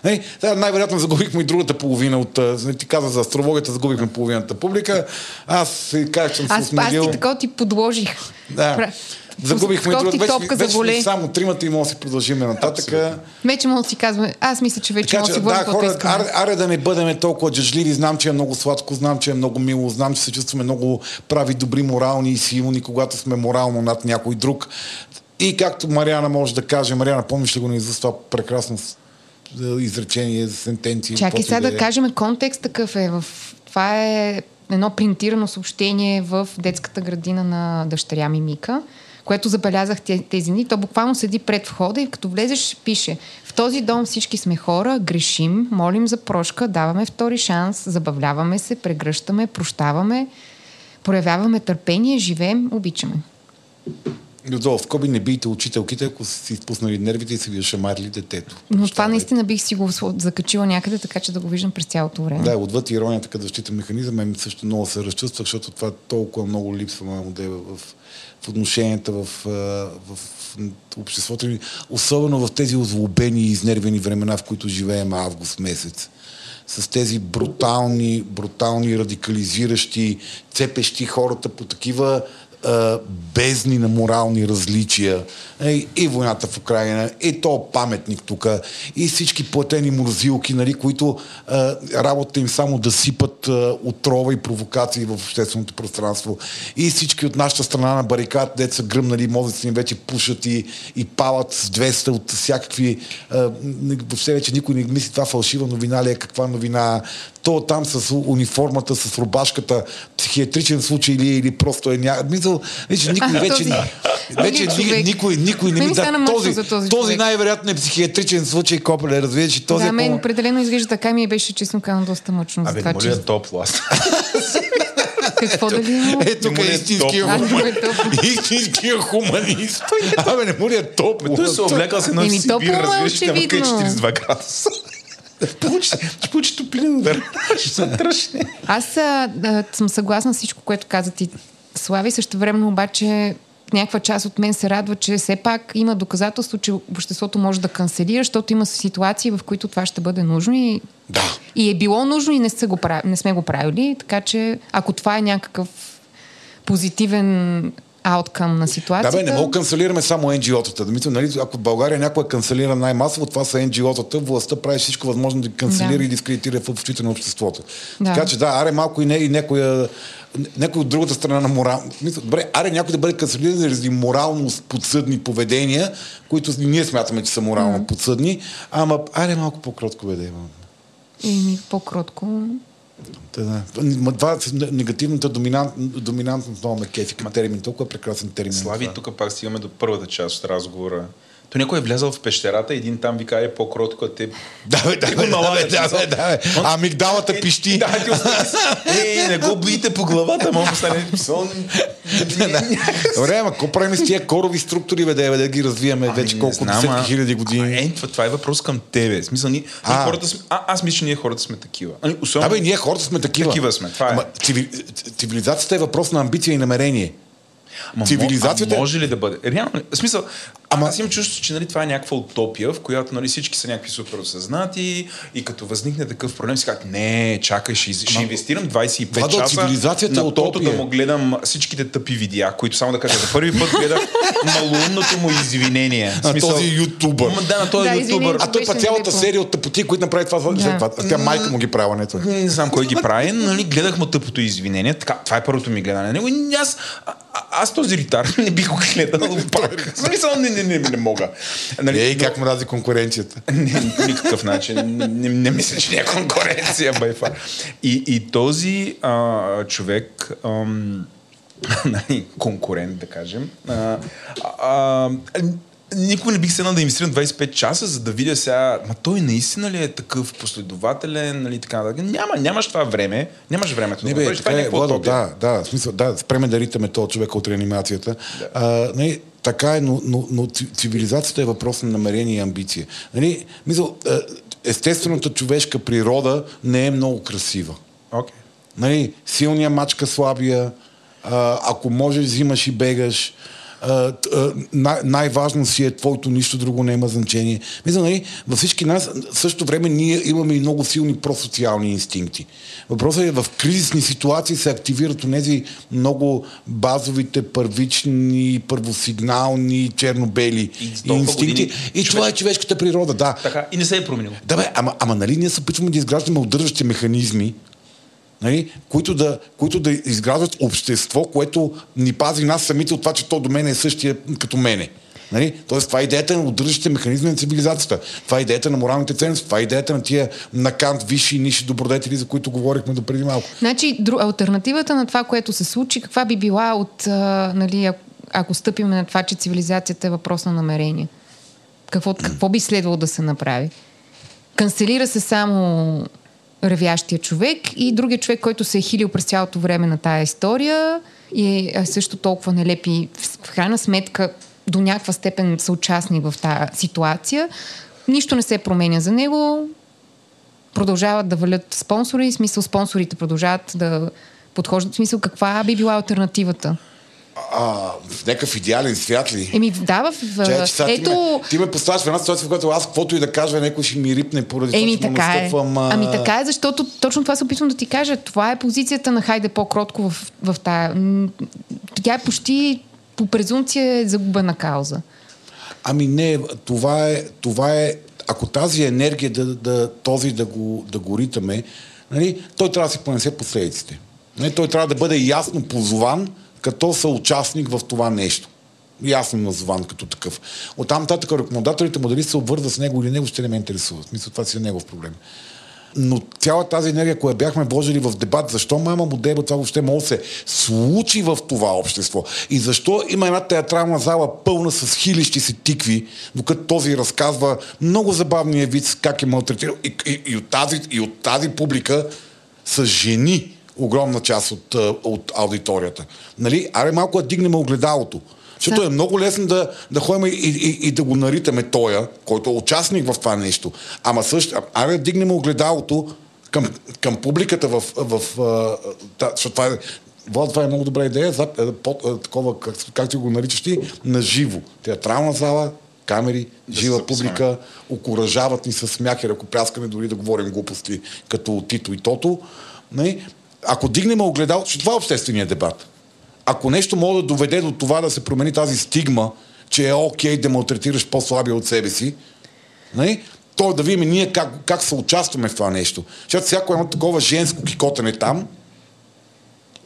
Нали, сега най-вероятно загубихме и другата половина от... Ти каза за астрологията, загубихме половината публика. Аз казах, че съм се Аз, аз осмелил. ти така ти подложих. Да. Загубихме друг. Вече, топка вече сме само тримата и може да си продължим нататък. Вече мога да си казваме, аз мисля, че вече Така мога да че, си да, хора, аре, аре да не бъдем толкова джажливи. Знам, че е много сладко, знам, че е много мило, знам, че се чувстваме много прави, добри, морални и силни, когато сме морално над някой друг. И както Мариана може да каже, Мариана, помниш ли го за това прекрасно изречение, сентенция? Чакай сега и да е. кажем контекст такъв е. В... Това е едно принтирано съобщение в детската градина на дъщеря ми Мика, което забелязах те- тези дни. То буквално седи пред входа и като влезеш пише в този дом всички сме хора, грешим, молим за прошка, даваме втори шанс, забавляваме се, прегръщаме, прощаваме, проявяваме търпение, живеем, обичаме. Отдолу в скоби не бийте учителките, ако си изпуснали нервите и са ви шамарили детето. Но това Прощавайте. наистина бих си го закачила някъде, така че да го виждам през цялото време. Да, отвъд иронията като защитен механизъм, мен също много се разчувствах, защото това толкова много липсва моя модел в, в отношенията в, в обществото ни, особено в тези озлобени и изнервени времена, в които живеем август месец. С тези брутални, брутални, радикализиращи, цепещи хората по такива а, бездни на морални различия. Е, и войната в Украина, и то паметник тук, и всички платени морзилки, нали, които а, работата им само да сипат а, отрова и провокации в общественото пространство. И всички от нашата страна на барикад, деца гръмнали, мозъци им вече пушат и, и палат с 200 от всякакви... А, въобще вече никой не мисли това фалшива новина ли е, каква новина. То там с униформата, с рубашката, психиатричен случай ли е, или просто е ня... Мисъл, вече никой вече, вече ни, никой, никой не ми да. Този, за този този най-вероятно е психиатричен случай, Копеле, разбираш, и този да, е мен определено изглежда така ми беше честно казано доста мъчно Абе, това, не че... моля топло аз. Какво да ли е? Ето тук е е истинския хуманист. Е. Истинския хуманист. Абе, не му ли е топло? Той се облякал с едно Еми, Сибир, е разбираш, очевидно. 42 градуса. Получи, ще получи топлин удар. Ще се тръщне. Аз а, а, съм съгласна с всичко, което каза ти. Слави също време, обаче някаква част от мен се радва, че все пак има доказателство, че обществото може да канцелира, защото има ситуации, в които това ще бъде нужно и, Да. и е било нужно и не, са го не сме го правили. Така че ако това е някакъв позитивен ауткъм на Да, ситуацията... бе, не мога да канцелираме само NGO-тата. Да мисля, нали, ако България някой канцелира най-масово, това са NGO-тата, властта прави всичко възможно да канцелира Да. и дискредитира в очите на обществото. Да. Така че да, аре малко и, не, и някоя, някой от другата страна на морал. Мисля, добре, аре някой да бъде канцелиран заради морално подсъдни поведения, които ние смятаме, че са морално подсъдни, ама аре малко по-кротко бе да има. И по-кротко... Да. Това е негативната доминант, доминантност много ме кефи като термин. Толкова прекрасен термин. Слави, тук пак стигаме до първата част от разговора. То някой е влязъл в пещерата, един там ви каже по-кротко, те... Да, бе, да, Ти бе, го да, бе, налагат, да, бе, смисъл. да, бе. А мигдалата пищи. Да, ти. Ей, не го биете по главата, мога да стане... Добре, ама какво правим с тия корови структури, бе, да, ги развиваме Ами, вече колко десетки хиляди години? Е, това, е въпрос към тебе. Смисъл, ние, хората сме, а, аз мисля, че ние хората сме такива. Ами, особено, бе, ние хората сме такива. Такива сме, това е. Цивилизацията е въпрос на амбиция и намерение. Ама, цивилизацията- А може ли да бъде? Реално, в смисъл, Ама- аз имам чувство, че нали, това е някаква утопия, в която нали, всички са някакви супер осъзнати и като възникне такъв проблем, си казват, не, чакай, ще, ще инвестирам 25 Владо, часа цивилизацията е на тото да му гледам всичките тъпи видеа, които само да кажа, за първи път гледах малумното му извинение. На този ютубър. Ма, да, на този Да, ютубър. А той па цялата серия от тъпоти, които направи това, Да. това. Тя майка му ги правила, не той. Не знам кой ги прави, нали, гледах му тъпото извинение. Така, това е първото ми гледане аз, аз този ритар не бих го гледал пак. В смисъл, не, не, не, не мога. Нали, Ей, как му рази конкуренцията. не, по никакъв начин. Не, не, не мисля, че няма конкуренция, байфа. И, и този а, човек, ам, нали, конкурент, да кажем, а, а, никой не бих седнал да инвестирам 25 часа, за да видя сега, ма той наистина ли е такъв последователен, нали, така, нататък. няма, нямаш това време, нямаш времето Не да бе, това така е е, някаква Владо, да, да, в смисъл, да, спреме да ритаме този човек от реанимацията. Да. А, нали, така е, но, но, но ци- цивилизацията е въпрос на намерение и амбиция. Нали, мисъл, а, естествената човешка природа не е много красива. Окей. Нали, силния мачка слабия, ако можеш, взимаш и бегаш. Най- най-важно си е твоето, нищо друго не има значение. Мисля, нали, във всички нас, в същото време ние имаме и много силни просоциални инстинкти. Въпросът е в кризисни ситуации се активират тези много базовите, първични, първосигнални, черно-бели инстинкти. И човек... това е човешката природа, да. Така, и не се е променил. Да, бе, ама, ама нали ние се опитваме да изграждаме удържащи механизми, нали, които, да, които да изграждат общество, което ни пази нас самите от това, че то до мен е същия като мене. Нали? Тоест, това е идеята на удържащите механизми на цивилизацията. Това е идеята на моралните ценности. Това е идеята на тия на Кант, висши и ниши добродетели, за които говорихме до преди малко. Значи, дру, альтернативата на това, което се случи, каква би била от, а, нали, ако, стъпим на това, че цивилизацията е въпрос на намерение? Какво, какво би следвало да се направи? Канцелира се само ревящия човек и другия човек, който се е хилил през цялото време на тая история и е също толкова нелепи. В крайна сметка до някаква степен съучастник в тази ситуация. Нищо не се променя за него. Продължават да валят спонсори, в смисъл спонсорите продължават да подхождат в смисъл каква би била альтернативата. А, в някакъв идеален свят ли? Еми, да, в... Чай, че сега Ето... ти, ме, ти ме поставяш в една ситуация, в която аз каквото и да кажа, някой ще ми рипне поради Еми, това, че така е. настъпвам... А... Ами така е, защото точно това се опитвам да ти кажа. Това е позицията на Хайде по-кротко в, в тая. Тя е почти по презумпция е загубена кауза. Ами не, това е, това е ако тази енергия да, да, този да го, да го ритаме, нали, той трябва да си понесе последиците. Нали, той трябва да бъде ясно позован като съучастник в това нещо. Ясно назован като такъв. Оттам нататък ръкомодателите му дали се обвърза с него или него, ще не ме интересува. В смисъл, това си е негов проблем. Но цяла тази енергия, която бяхме вложили в дебат, защо мама му деба това въобще може да се случи в това общество? И защо има една театрална зала пълна с хилищи си тикви, докато този разказва много забавния вид как е малтретирал. И, и, и, от тази, и от тази публика са жени, огромна част от, от аудиторията. Нали? Аре малко да дигнем огледалото. Защото Да. е много лесно да, да ходим и, и, и да го наритаме тоя, който е участник в това нещо. Ама също, аре да дигнем огледалото към, към публиката в... в а, та, защото това е, Влад, това е много добра идея, за, е, под, е, такова, как, как ти го наричаш ти, на живо. Театрална зала, камери, Да жива публика, окоръжават ни с смях и ръкопляскане, дори да говорим глупости, като Тито и Тото. Нали? Ако дигнем огледал, защото това е обществения дебат. Ако нещо може да доведе до това да се промени тази стигма, че е окей да малтретираш по-слабия от себе си, нали? то да видим ние как, как се участваме в това нещо. Защото всяко едно такова женско кикотане там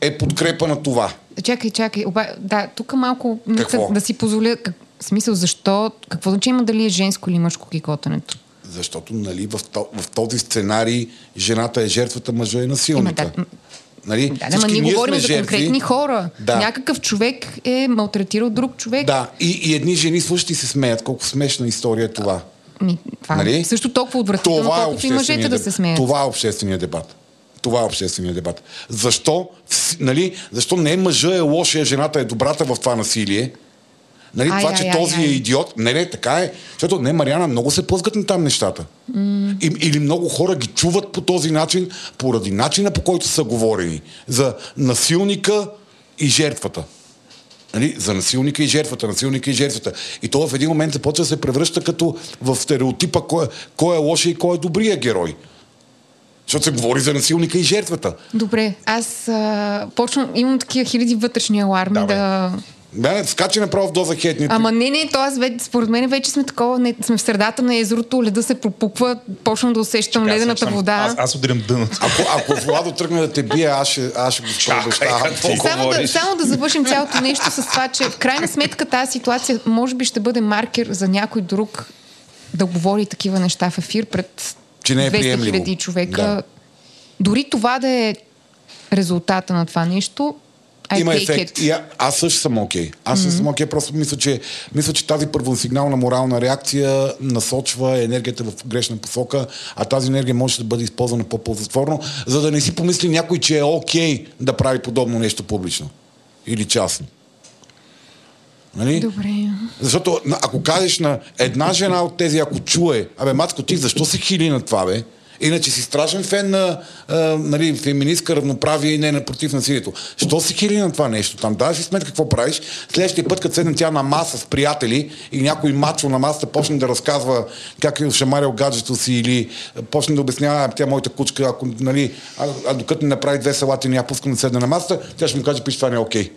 е подкрепа на това. Чакай, чакай. Оба, да, тук малко Какво? да си позволя. Как, смисъл, защо? Какво значи има дали е женско или мъжко кикотането? Защото нали, в, в този сценарий жената е жертвата, мъжа е насилника. Има, да, Нали? Да, Всички ние ние говорим за жертви. конкретни хора. Да. Някакъв човек е малтретирал друг човек. Да, и, и едни жени слушат и се смеят. Колко смешна история е това. Ми, това Нали? също толкова отвратително, Това е колкото и мъжете обществения да се смеят. Това е обществения дебат. Това е обществения дебат. Защо, нали, защо не мъжа е лошия, жената е добрата в това насилие? Нали, Ай, това, ай, че ай, този ай. е идиот. Не, не, така е. Защото не, Мариана, много се плъзгат на там нещата. Mm. И, или много хора ги чуват по този начин, поради начина по който са говорени. За насилника и жертвата. Нали, за насилника и жертвата, насилника и жертвата. И то в един момент започва да се превръща като в стереотипа кой, кой е лошия и кой е добрия герой. Защото се говори за насилника и жертвата. Добре, аз а, почвам, имам такива хиляди вътрешни аларми Да, да... бе. да... Мене скача направо в доза хетни. Ама не, не, то аз вече, според мен вече сме такова, не, сме в средата на езерото, леда се пропуква, почвам да усещам Чакай, ледената съм- вода. Аз, аз ударям дъното. Ако, ако Владо тръгне да те бие, аз ще, аз ще го ти. Само да, само да завършим цялото нещо с това, че в крайна сметка тази ситуация може би ще бъде маркер за някой друг да говори такива неща в ефир пред Че не е 200 приемливо. хиляди човека. Да. Дори това да е резултата на това нещо, I Има ефект. И а, аз също съм окей. Аз също съм окей, просто мисля че, мисля, че тази първосигнална морална реакция насочва енергията в грешна посока, а тази енергия може да бъде използвана по-ползотворно, за да не си помисли някой, че е окей да прави подобно нещо публично или частно. Нали? Добре. Защото ако кажеш на една жена от тези, ако чуе, абе, Мацко, ти защо се хили на това, бе? Иначе си страшен фен на а, нали, феминистка равноправие и не на против насилието. Що си хили на това нещо там? Дай си сметка какво правиш. Следващия път, като седне тя на маса с приятели и някой мачо на масата почне да разказва как е шамарил гаджето си или почне да обяснява, «А, тя е моята кучка, ако, нали, а, а докато не направи две салати не я пускам да седне на масата, тя ще му каже, пич, това не е окей.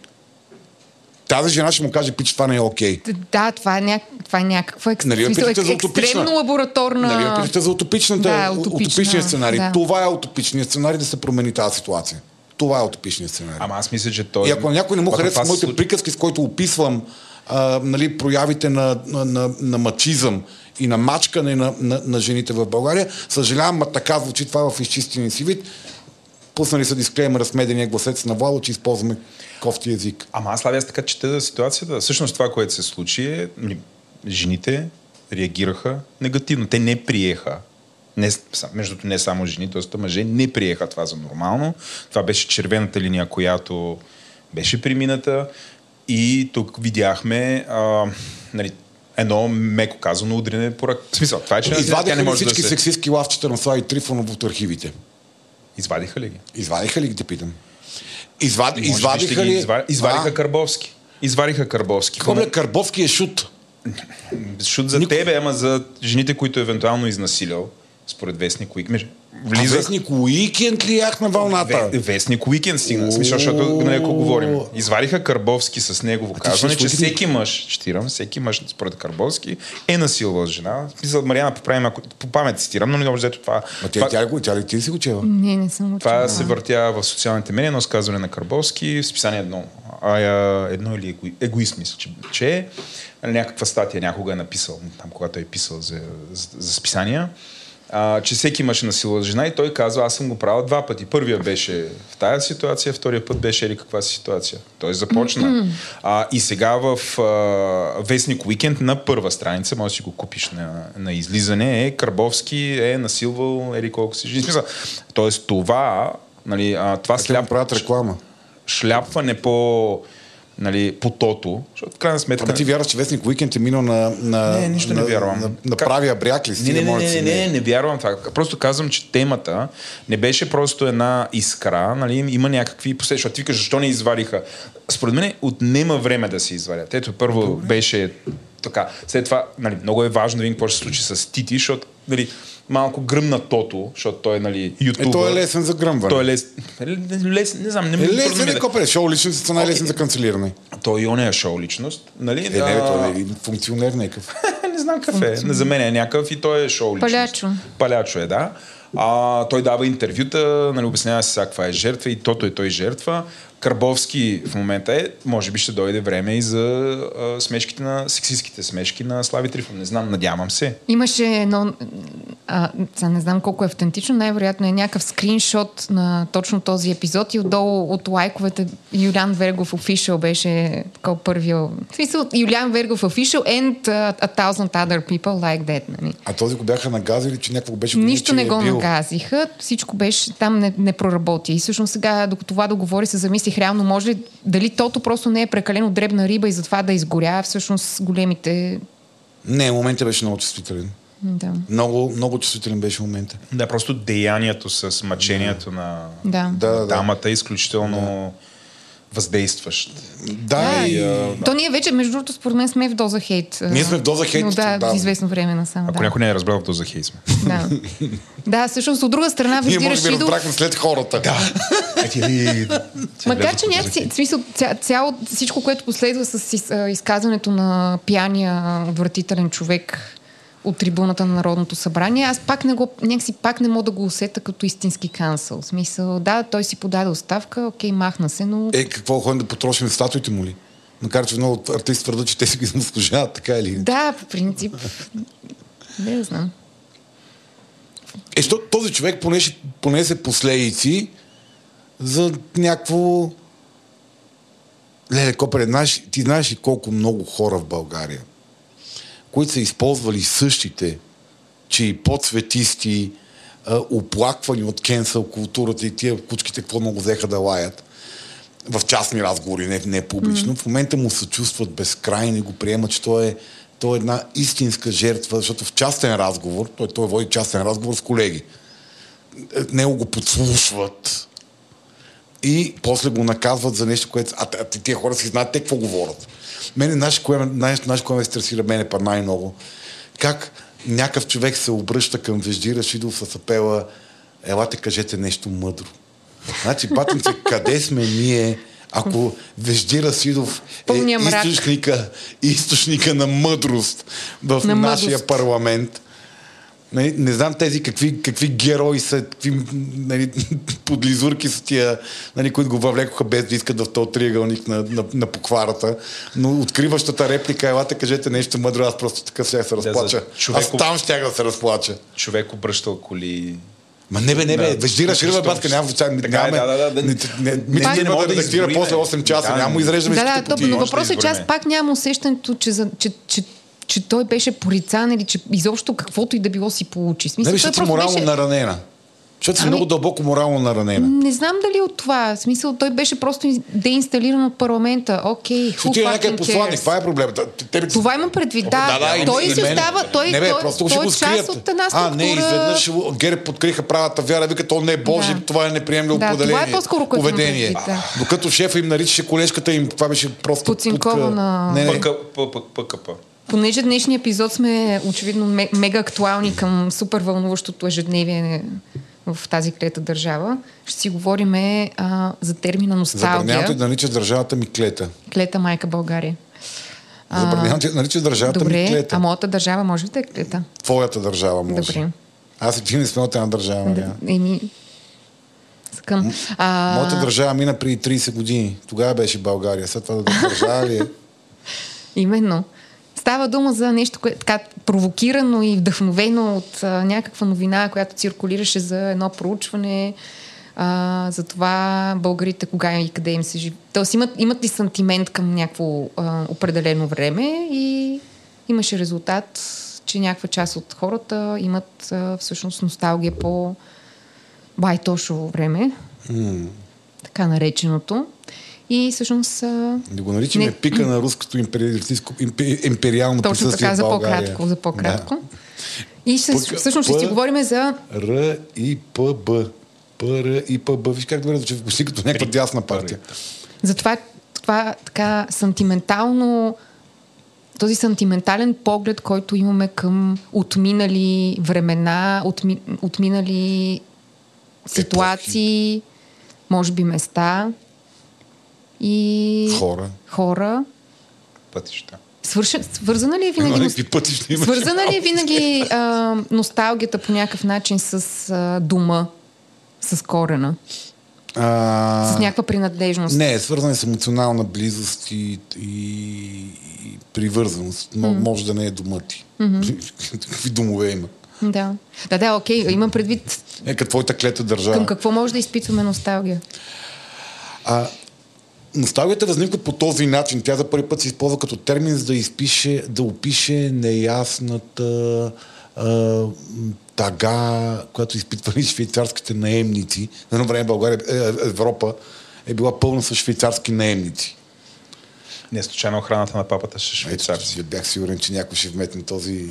Тази жена ще му каже, пич, това не е окей. Да, това е, ня... това е някаква екс... Нали смисъл, питате за екстремно лабораторна... Нали, я питате за утопичната, Да, утопична, утопичния сценарий. да. Това е утопичният сценарий да се промени тази ситуация. Това е утопичният сценарий. Ама аз мисля, че той... И ако някой не му харесва моите случи- приказки, с които описвам а, нали, проявите на, на, на, на мачизъм и на мачкане на, на, на жените в България, съжалявам, ма така звучи това в изчистения си вид. Пуснали са дисклеймера с медения гласец на Вало, че използваме кофти език. Ама аз славя аз така чета ситуацията. Всъщност това, което се случи е, жените реагираха негативно. Те не приеха. Не, между не само жени, доста мъже не приеха това за нормално. Това беше червената линия, която беше премината. И тук видяхме а, нали, едно меко казано удрене по ръка. В смисъл, това е, че Извадиха не може всички да се... сексистски лавчета на Слави Трифонов от архивите? Извадиха ли ги? Извадиха ли ги, те питам? Извад... Може Извадиха ли? Извадиха, извадиха А, Карбовски. Извадиха Карбовски. Какво бе, Карбовски е шут. Шут за Никой- тебе, ама за жените, които евентуално изнасилял, според Вестник Уик. Между- Влиза... Влиза... Вестник Уикенд ли ях на вълната? Ве- Вестник Уикенд стигна. Смисъл, защото нали, ако говорим. Извадиха Карбовски с негово казване, че Уикенд? всеки мъж, цитирам, всеки мъж, според Карбовски, е насилвал жена. Смисъл, Мариана, поправим, ако по памет цитирам, но не общо взето това. Ма тя, това, тя, тя, тя ли ти си го чела? Не, не съм това учила. се въртя в социалните медии, едно сказване на Карбовски, в списание едно. А, а, едно или егои, егоист, мисля, че, че е. някаква статия някога е написал, там, когато е писал за, за, за списания, а, че всеки имаше насила жена и той казва, аз съм го правил два пъти. Първия беше в тая ситуация, втория път беше или каква си ситуация. Той започна. А, и сега в а, Вестник Уикенд на първа страница, може да си го купиш на, на излизане, е Карбовски е насилвал ери колко си жени. Тоест това, нали, а, това Те му сляп, правят реклама. шляпване по, нали, по тото, защото крайна сметка... Ама ти вярваш, че Вестник Уикенд е минал на, на, Не, нищо на, не вярвам. на, на Как- правия бряг ли? Не, Стига не, не, не, си не, не, не вярвам това. Просто казвам, че темата не беше просто една искра, нали, има някакви последствия. Защото ти викаш, защо не извадиха? Според мен отнема време да се извадят. Ето, първо беше така. След това, нали, много е важно да видим какво ще се случи с Тити, защото нали, малко гръмна тото, защото той е нали, ютубър. Е, той е лесен за гръмване. Той е лес... лес... Не знам, не Е, ми лесен да- е копеле. Шоу личност са най-лесен за канцелиране. Той и он е шоу личност. Нали? Е, не, бе, той е функционер някакъв. не знам какъв е. Не, за мен е някакъв и той е шоу личност. Палячо. Палячо е, да. А, той дава интервюта, нали, обяснява се сега каква е жертва и тото е той жертва. Карбовски в момента е, може би ще дойде време и за а, смешките на, сексистските смешки на Слави Трифон. Не знам, надявам се. Имаше едно, а, не знам колко е автентично, най-вероятно е някакъв скриншот на точно този епизод и отдолу от лайковете Юлиан Вергов Official беше такъв първия. В смисъл, Юлиан Вергов Official and uh, a thousand other people like that. Нали? А този го бяха нагазили, че някакво беше... Нищо не е го бил. нагазиха, всичко беше там не, не проработи. И всъщност сега, докато Владо говори, се замислих реално, може ли, дали тото просто не е прекалено дребна риба и затова да изгоря, а всъщност големите... Не, момента беше много чувствителен. Да. Много, много чувствителен беше момента. Да, просто деянието с мъчението на Да. Да, да, да. дамата е изключително въздействащ. Да, Да, и... а, То ние вече, между другото, според мен сме в доза хейт. Ние сме в доза хейт, Но да, да. известно време насам. Ако Да. някой не е разбрал, то за хей сме. да. да, всъщност от друга страна Ние Вежди може би разбрахме след хората. Да. Макар, че някакси, в смисъл, ця, цяло, всичко, което последва с изказването на пияния отвратителен човек от трибуната на Народното събрание, аз пак не го, някакси пак не мога да го усета като истински кансъл. В смисъл, да, той си подаде оставка, окей, махна се, но... Е, какво ходим да потрошим статуите му ли? Макар, че много артисти твърдят, че те си ги заслужават, така или. Да, по принцип. Не знам. Е, що този човек понесе, понесе последици за някакво... Леле, Копре, знаеш, ти знаеш ли колко много хора в България, които са използвали същите, че и подсветисти, оплаквани от кенсъл културата и тия кучките какво много взеха да лаят в частни разговори, не, не публично. Mm. В момента му се чувстват безкрайно и го приемат, че той е, той е една истинска жертва, защото в частен разговор, той, той води частен разговор с колеги. него го подслушват и после го наказват за нещо, което... А, а тия хора си знаят те какво говорят. Мене, знаеш, кое, знаеш, знаеш, кое ме стресира мене па най-много? Как някакъв човек се обръща към Вежди Рашидов с апела елате кажете нещо мъдро. Значи, батъм се, къде сме ние, ако Вежди Расидов е източника, източника на мъдрост в на нашия мъдрост. парламент, Нали, не знам тези какви, какви герои са, какви нали, подлизурки са тия, нали, които го въвлекоха без да искат в този триъгълник на, на, на покварата. Но откриващата реплика, елате, кажете нещо мъдро, аз просто така ще се разплача. Да, човек... Аз там ще да се разплача. Човек обръщал коли Ма не бе, не бе, веждира ширва батка, няма в чай. Нямаме, да, да, да. Не, не, не, не, мога да редактира после 8 часа, няма изреждаме Да, да, но въпросът е, че аз пак нямам усещането, че, че, че че той беше порицан или че изобщо каквото и да било си получи. Смисъл, не, защото морално беше... наранена. Защото си ами, много дълбоко морално наранена. Не знам дали от това. В смисъл, той беше просто деинсталиран от парламента. Окей, okay, Ти е някакъв посланник, това е проблемът. Тебе... Това има предвид, да. да, да той си остава, той, не, бе, той, просто той, е част от една структура. А, не, изведнъж ГЕРБ подкриха правата вяра, вика, то не е Божи, да. това е неприемливо да, поведение. Това е по-скоро поведение. Предвид, да. Докато шефа им наричаше колежката им, това беше просто... Поцинкова на... Не, не. ПКП понеже днешния епизод сме очевидно мега актуални към супер вълнуващото ежедневие в тази клета държава, ще си говорим а, за термина носталгия. Забранявате да наричаш държавата ми клета. Клета майка България. Забранявате да наричаш държавата добре, ми клета. а моята държава може ли да е клета? Твоята държава може. Добре. Аз и ти не сме от една държава. Да, еми, Скъм. А... Моята държава мина преди 30 години. Тогава беше България. След това да държава ли е? Именно. Става дума за нещо, което така провокирано и вдъхновено от а, някаква новина, която циркулираше за едно проучване а, за това българите кога и къде им се живи. Тоест имат, имат ли сантимент към някакво а, определено време и имаше резултат, че някаква част от хората имат а, всъщност носталгия по байтошо време, mm. така нареченото. И всъщност... Да го наричаме не... пика на руското империалистическо, империално Точно присъствие така, за по-кратко. За по-кратко. Да. И ще, Пък, всъщност ще си говорим за... Р и П Б. П, Р и П Б. Виж как добре звучи почти като някаква дясна партия. Затова това така сантиментално този сантиментален поглед, който имаме към отминали времена, отми, отминали ситуации, Епохи. може би места, и хора. хора. Пътища. Свърша, свързана ли е винаги, ност... пътища свързана ли е винаги а, носталгията по някакъв начин с а, дума, с корена? А... С някаква принадлежност? Не, е свързана с емоционална близост и, и, и привързаност. Mm. Може да не е дома ти. Mm-hmm. Какви домове има? Да. Да, да, окей. Имам предвид... Е, какво е клета държава? Към какво може да изпитваме носталгия? А, Носталгията възниква по този начин. Тя за първи път се използва като термин, за да, изпише, да опише неясната а, тага, която изпитвали швейцарските наемници. На едно време България, е, Европа е била пълна с швейцарски наемници. Не случайно охраната на папата ще швейцарци. Бях сигурен, че някой ще вметне този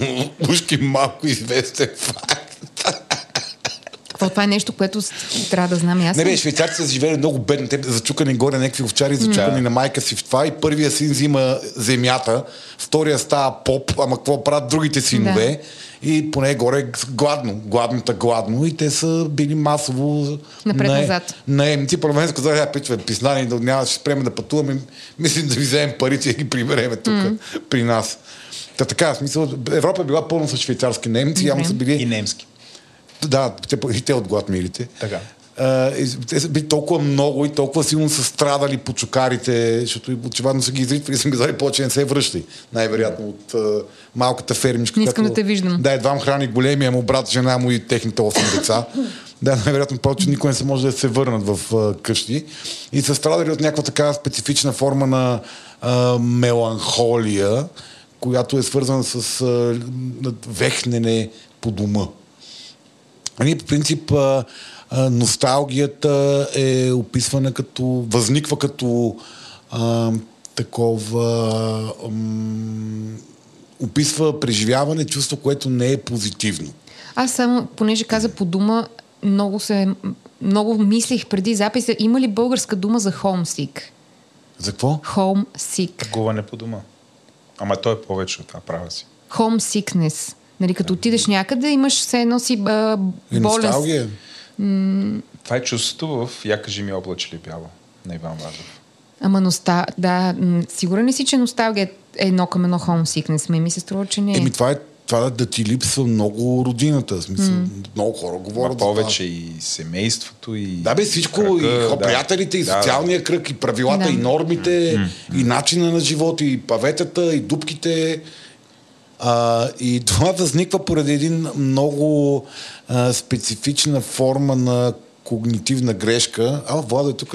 ушки малко известен факт. Какво това е нещо, което трябва да знам аз? Не бе, швейцарците са живели много бедни, те зачукани горе някакви овчари, зачукани да. на майка си в това и първия син взима земята, втория става поп, ама какво правят другите синове? Да. И поне горе гладно, гладната гладно и те са били масово напред-назад. Наемници. Първо мен казали, я пичвай, писнани, да няма, ще спреме да пътуваме, мислим да ви вземем парите и ги прибереме тук mm. при нас. Та така, в смисъл, Европа е била пълна с швейцарски немци, явно са били... И немски. Да, те, и те от глад милите. Така. Uh, те са били толкова много и толкова силно са страдали по чукарите, защото очевидно са ги изритвали и съм казали повече не се връщай. Най-вероятно от uh, малката фермичка. Не искам която, да те виждам. Да, едва храни големия му брат, жена му и техните 8 деца. да, най-вероятно повече никой не се може да се върнат в uh, къщи. И са страдали от някаква така специфична форма на uh, меланхолия, която е свързана с uh, вехнене по дома. Нали, по принцип, а, а, носталгията е описвана като, възниква като а, такова, ам, описва преживяване, чувство, което не е позитивно. Аз само, понеже каза по дума, много се... Много мислих преди записа, има ли българска дума за homesick? За какво? Homesick. Тъгуване по дома. Ама той е повече от това, права си. Homesickness. Нали, като отидеш някъде, имаш все едно си а, И болест. носталгия. Това е чувството в Я кажи ми облаче ли бяло на Иван Вазов. Ама носта... Да, м, сигурен ли си, че носталгия е едно към едно homesickness? Ме ми се струва, че не е. Еми това е това да ти липсва много родината. Смисъл, много хора говорят за повече това. и семейството, и... Да бе, всичко, кръга, и хо, да. приятелите, и Да, социалния кръг, и правилата, Да. и нормите, и начина на живота, и паветата, и дупките. А, и това възниква поради един много а, специфична форма на когнитивна грешка. А, Владо е тук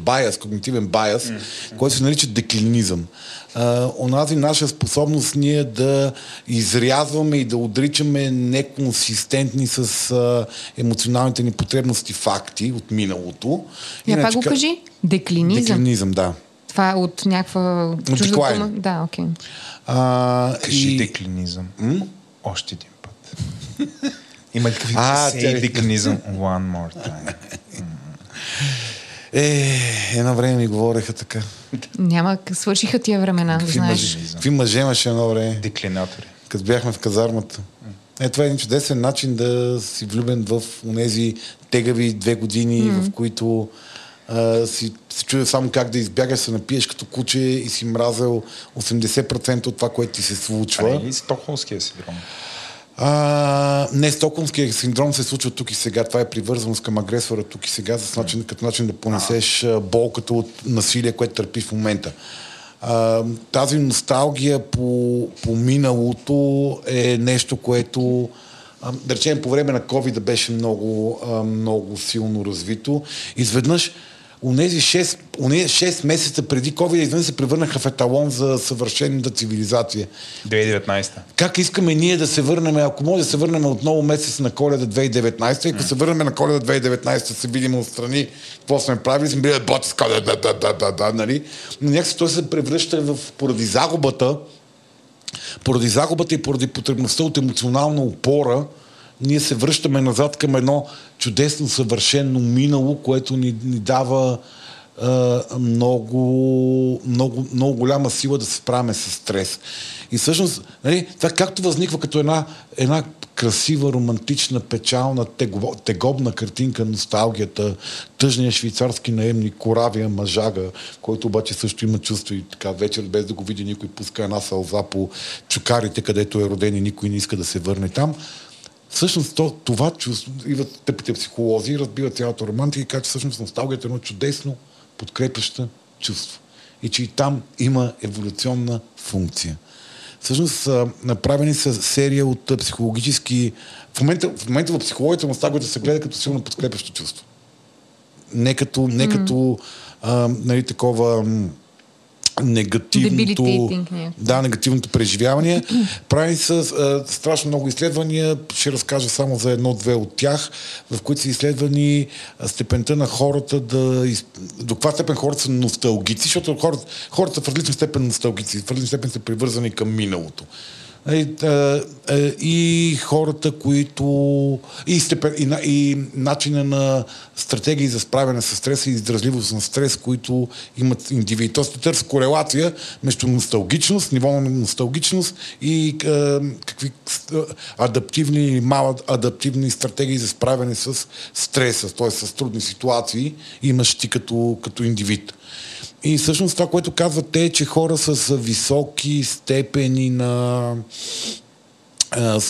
баяс, когнитивен баяс, който се нарича деклинизъм. А, онази наша способност ние да изрязваме и да отричаме неконсистентни с а, емоционалните ни потребности факти от миналото. Я пак го ка- кажи. Деклинизъм. Деклинизъм, да. Това е от някаква чужда деклайн. дума. Да, окей. А, Кажи и- деклинизъм. Още един път. Има такъв А, say тя- деклинизъм. One more time. Е, едно време ми говореха така. Няма, свършиха тия времена, Какви знаеш. мъже, какви мъже имаше едно време, Деклинатори. като бяхме в казармата. Е, това е един чудесен начин да си влюбен в тези тегави две години, в които а, си, си чудя само как да избягаш, се напиеш като куче и си мразел 80% от това, което ти се случва. не е ли Стокхолмския синдром? А, не, Стокхолмския синдром се случва тук и сега. Това е привързаност към агресора тук и сега, с начин, като начин да понесеш а, болката от насилие, което търпи в момента. А, тази носталгия по, по миналото е нещо, което а, да речем по време на COVID беше много, а, много силно развито. Изведнъж Унези 6, унези 6 месеца преди COVID изведнъж се превърнаха в еталон за съвършената цивилизация. 2019. Как искаме ние да се върнем, ако може да се върнем отново месец на коледа 2019, и ако се върнем на коледа 2019, се видим отстрани, какво сме правили, сме били боти с коледа, да, да, да, да, да, нали? Но някакси той се превръща в, поради загубата, поради загубата и поради потребността от емоционална опора, ние се връщаме назад към едно чудесно, съвършено минало, което ни, ни дава а, много, много, много голяма сила да се справяме с стрес. И всъщност, нали, това както възниква като една, една красива, романтична, печална, тегобна картинка, носталгията, тъжния швейцарски наемник, коравия мъжага, който обаче също има чувство и така вечер, без да го види никой, пуска една сълза по чукарите, където е роден и никой не иска да се върне там. Всъщност то, това чувство, идват тъпите психолози, разбиват цялата романтика и че всъщност носталгията е едно чудесно, подкрепящо чувство. И че и там има еволюционна функция. Всъщност направени са серия от психологически... В момента, в момента в психологията носталгията се гледа като силно подкрепящо чувство. Не като, не като а, нали, такова негативното... Да, негативното преживяване. Прави са а, страшно много изследвания. Ще разкажа само за едно-две от тях, в които са изследвани степента на хората да... До каква степен хората са носталгици, защото хората, хората в различна степен носталгици, в различна степен са привързани към миналото. И, а, и хората, които... И, степен, и, и начина на стратегии за справяне с стреса и изразливост на стрес, които имат индивиди. Тоест, се търси корелация между носталгичност, ниво на носталгичност и а, какви а, адаптивни или мало адаптивни стратегии за справяне с стреса, т.е. с трудни ситуации имаш ти като, като индивид. И всъщност това, което казват те, е, че хора с високи степени на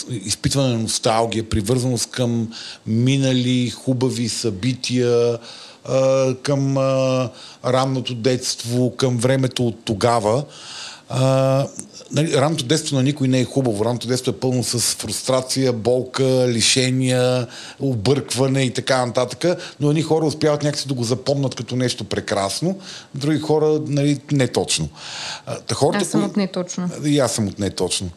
изпитване на носталгия, привързаност към минали хубави събития, към ранното детство, към времето от тогава. А, нали, ранното детство на никой не е хубаво. Ранното детство е пълно с фрустрация, болка, лишения, объркване и така нататък. Но едни хора успяват някакси да го запомнат като нещо прекрасно, други хора нали, не точно. А, та хората, Аз съм кои- от не точно. и аз съм от не точно.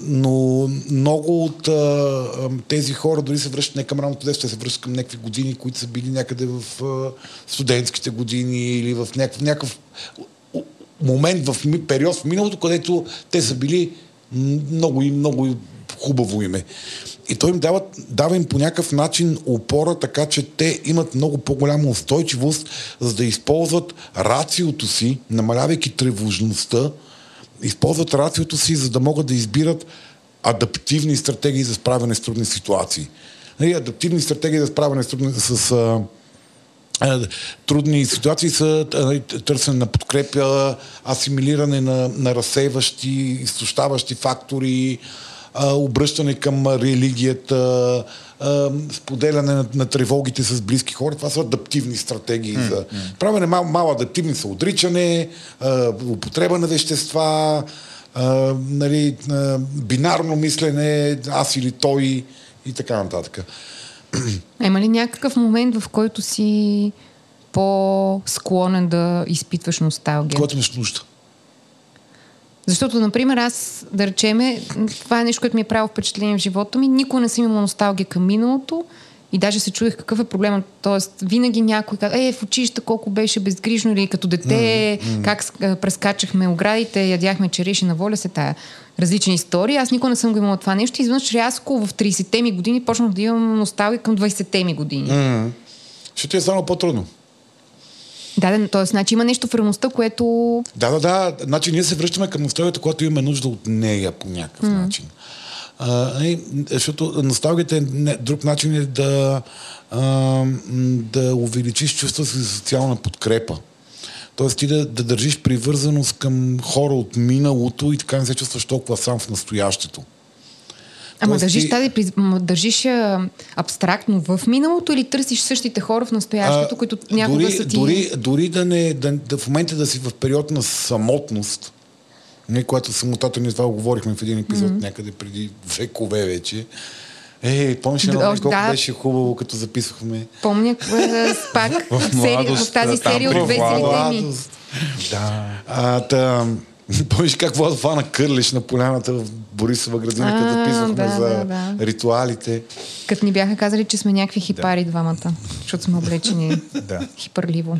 Но много от а, тези хора дори се връщат не към ранното детство, се връщат към някакви години, които са били някъде в а, студентските години или в някакъв, някакъв момент в период в миналото, където те са били много и много хубаво име. И той им дава, дава им по някакъв начин опора, така че те имат много по-голяма устойчивост, за да използват рациото си, намалявайки тревожността, използват рациото си, за да могат да избират адаптивни стратегии за справяне с трудни ситуации. Нали, адаптивни стратегии за справяне с, с а, трудни ситуации са а, търсене на подкрепя, асимилиране на, на разсейващи, изтощаващи фактори, а, обръщане към религията, споделяне на, на тревогите с близки хора. Това са адаптивни стратегии. Mm, за... Mm. Правене мал, мал адаптивни са отричане, употреба на вещества, а, нали, а, бинарно мислене, аз или той и така нататък. А има ли някакъв момент, в който си по-склонен да изпитваш носталгия? Когато имаш нужда. Защото, например, аз, да речеме, това е нещо, което ми е правило впечатление в живота ми. Никога не съм имала носталгия към миналото и даже се чудех какъв е проблемът. Тоест, винаги някой казва, е, в училище колко беше безгрижно или като дете, mm-hmm. как прескачахме оградите, ядяхме череши на воля се тая различни истории. Аз никога не съм го имала това нещо. Изведнъж рязко в 30-те ми години почнах да имам носталгия към 20-те ми години. Mm-hmm. Ще ти е само по-трудно. Да, да, т.е. значи има нещо в реалността, което... Да, да, да. Значи ние се връщаме към носталгията, когато имаме нужда от нея по някакъв mm. начин. А, и, защото носталгията е не, друг начин е да, а, да увеличиш чувството си за социална подкрепа. Тоест ти да, да държиш привързаност към хора от миналото и така не се чувстваш толкова сам в настоящето. Ама Тоест, държиш, ти... тази, държиш а, абстрактно в миналото или търсиш същите хора в настоящето, а, които някога дори, са ти... Дори, дори да, не, да, да в момента да си в период на самотност, не, когато самотата ни това говорихме в един епизод mm-hmm. някъде преди векове вече, Ей, помниш ли колко да. беше хубаво, като записвахме? Помня, пак в, младост, в тази серия от веселите ми. Да. А, та, Помниш как Влад фана кърлиш на поляната в Борисова градина, като записвахме да, за да, да. ритуалите. Като ни бяха казали, че сме някакви хипари да. двамата, защото сме облечени да. хипърливо.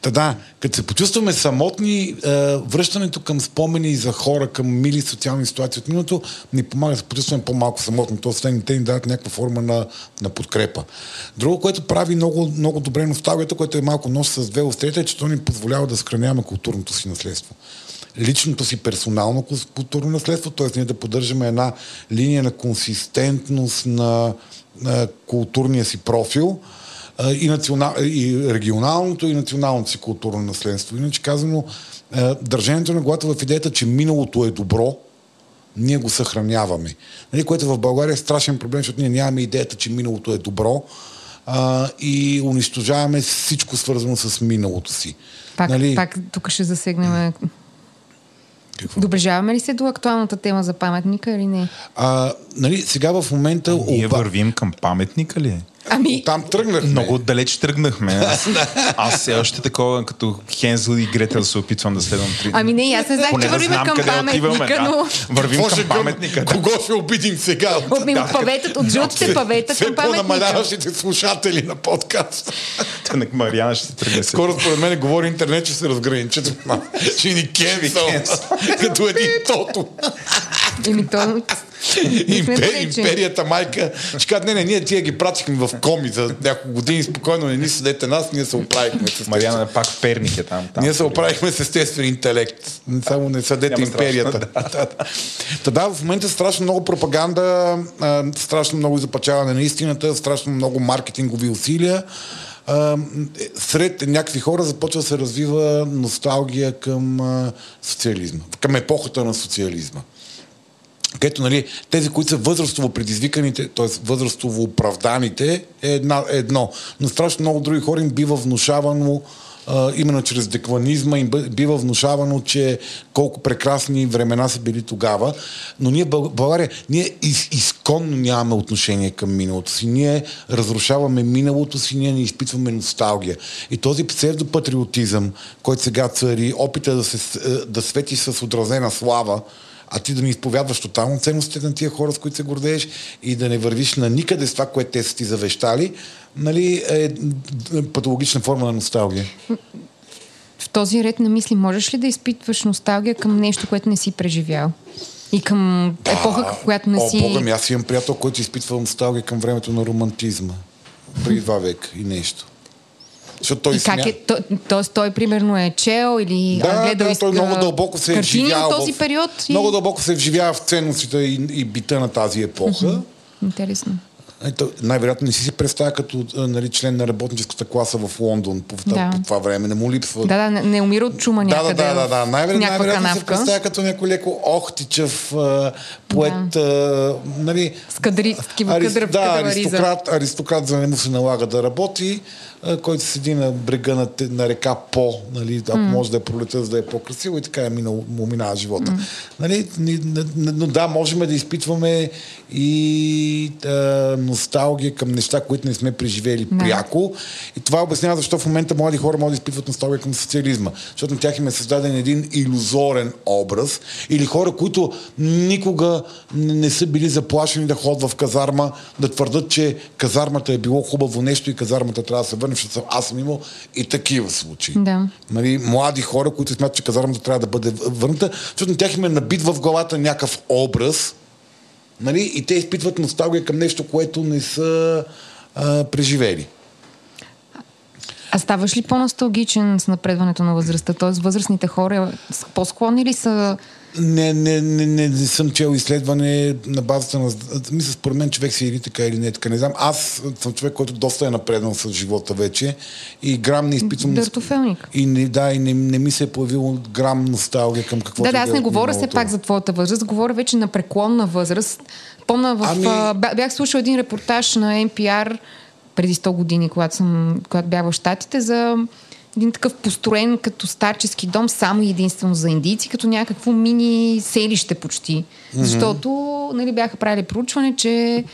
Та да, като се почувстваме самотни, е, връщането към спомени за хора, към мили социални ситуации от миналото, ни помага да се почувстваме по-малко самотни. То те ни дадат някаква форма на, на подкрепа. Друго, което прави много, много добре носталгията, което е малко нос с две острията, е, че то ни позволява да съхраняваме културното си наследство личното си персонално културно наследство, т.е. ние да поддържаме една линия на консистентност на, на културния си профил и, национал, и регионалното и националното си културно наследство. Иначе казано, държането на главата в идеята, че миналото е добро, ние го съхраняваме. Нали, което в България е страшен проблем, защото ние нямаме идеята, че миналото е добро а, и унищожаваме всичко свързано с миналото си. Пак, нали... пак тук ще засегнем какво? Доближаваме ли се до актуалната тема за паметника или не? А, нали, сега в момента... А ние вървим към паметника ли? Ами... Там тръгнахме. Много далеч тръгнахме. Аз, аз все още такова, като Хензел и Гретел се опитвам да следвам три. Ами не, аз не знам, че вървим да към паметника, но... Вървим Може към паметника. Кого ще обидим сега? От, да, паветът, от жълтите павета към паметника. по-намаляващите слушатели на подкаст. Тънък Мариана ще се тръгне. Скоро според мен говори интернет, че се разграничат. Ще ни кенсъл. Като един тото. Еми, то Импер, империята майка. Ще кажат, не, не, ние тия ги пратихме в коми за няколко години, спокойно не ни съдете нас, ние се оправихме с Мариана е пак в Перник е там. там ние се оправихме с естествен интелект. Само не съдете Няма империята. Тогава в момента страшно много пропаганда, страшно много запачаване на истината, страшно много маркетингови усилия сред някакви хора започва да се развива носталгия към социализма, към епохата на социализма където нали, тези, които са възрастово предизвиканите, т.е. възрастово оправданите, е една, едно. Но страшно много други хора им бива внушавано именно чрез декванизма им бива внушавано, че колко прекрасни времена са били тогава. Но ние, България, ние из, изконно нямаме отношение към миналото си. Ние разрушаваме миналото си, ние не изпитваме носталгия. И този псевдопатриотизъм, който сега цари, опита да, се, да свети с отразена слава, а ти да не изповядваш тотално ценностите на тия хора, с които се гордееш и да не вървиш на никъде с това, което те са ти завещали, нали, е патологична форма на носталгия. В този ред на мисли, можеш ли да изпитваш носталгия към нещо, което не си преживял? И към епоха, която не О, си... Бога ми, аз имам приятел, който изпитва носталгия към времето на романтизма. Преди два века и нещо. Защото той И как смя... е, то, тоест той примерно е чел или Да, гледал да, той много дълбоко се е вживял този в... период. И... Много дълбоко се вживява в ценностите и, и бита на тази епоха. Интересно. Ето, най-вероятно не си си представя като а, нали, член на работническата класа в Лондон по, да. Да. по това време. Не му липсва. Да, да, не, не умира от чума да, да, някъде да, да, да. в Най-вероятно, най-вероятно се представя като някой леко охтичев а, поет, а, нали, С, кадри, с такива Арис- къдра, да, аристократ, аристократ, за да не му се налага да работи, който седи на брега на, на река По, нали, ако mm. може да е пролета, за да е по-красиво и така е минал, му минава живота. Mm. Нали, но да, можем да изпитваме и а, носталгия към неща, които не сме преживели Да. пряко. И това обяснява защо в момента млади хора могат да изпитват носталгия към социализма. Защото на тях им е създаден един иллюзорен образ. Или хора, които никога не не са били заплашени да ходят в казарма, да твърдат, че казармата е било хубаво нещо и казармата трябва да се върне, съм- аз съм имал и такива случаи. Да. Нали, млади хора, които смятат, че казармата трябва да бъде върната, защото на тях им е набит в главата някакъв образ, нали, и те изпитват носталгия към нещо, което не са а, преживели. А ставаш ли по-носталгичен с напредването на възрастта? Тоест възрастните хора по-склонни ли са Не, не, не, не, не съм чел изследване на базата на... Мисля, според мен човек си е или така или не така. Не знам. Аз съм човек, който доста е напреднал с живота вече и грам не изпитвам... дъртофелник? И не, да, и не, не ми се е появило грам носталгия към какво Да, да, аз не говоря все пак за твоята възраст, говоря вече на преклонна възраст. Помна в... Ами... Бях слушал един репортаж на NPR преди 100 години, когато, съм, когато бях в Штатите, за един такъв построен като старчески дом, само единствено за индийци, като някакво мини селище почти. Mm-hmm. Защото нали, бяха правили проучване, че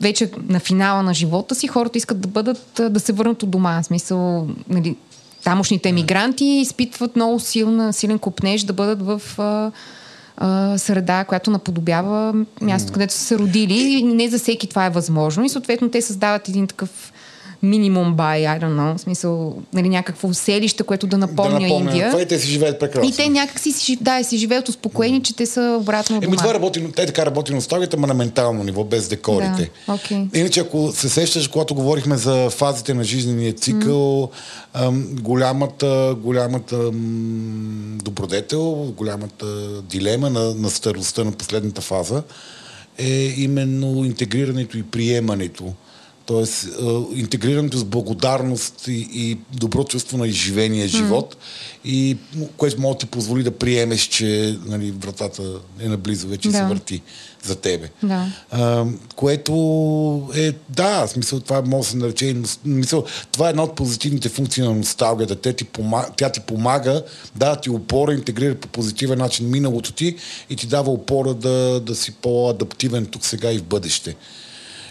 вече на финала на живота си хората искат да бъдат, да се върнат от дома. В смисъл, нали, тамошните емигранти изпитват много силна, силен купнеж да бъдат в а, а, среда, която наподобява мястото, където са се родили. Не за всеки това е възможно. И съответно те създават един такъв минимум бай, I don't know, в смисъл, нали, някакво селище, което да напомня, да напомня Индия. Това и те си живеят прекрасно. И те някак си, да, си живеят успокоени, че те са обратно Еми това работи, те така работи носталгията, ма на ментално ниво, без декорите. Да, окей. Иначе, ако се сещаш, когато говорихме за фазите на жизнения цикъл, ам, голямата, голямата м, добродетел, голямата дилема на, на старостта на последната фаза е именно интегрирането и приемането. Тоест, а, интегрирането с благодарност и, и добро чувство на изживения живот, и, м, което може да ти позволи да приемеш, че нали, вратата е наблизо вече и се Да. върти за тебе. Да. А, което е, да, смисъл, това може да се нарече, и мисъл, това е една от позитивните функции на носталгията. Тя ти, помага, тя ти помага да ти опора, интегрира по позитивен начин миналото ти и ти дава опора да, да си по-адаптивен тук сега и в бъдеще.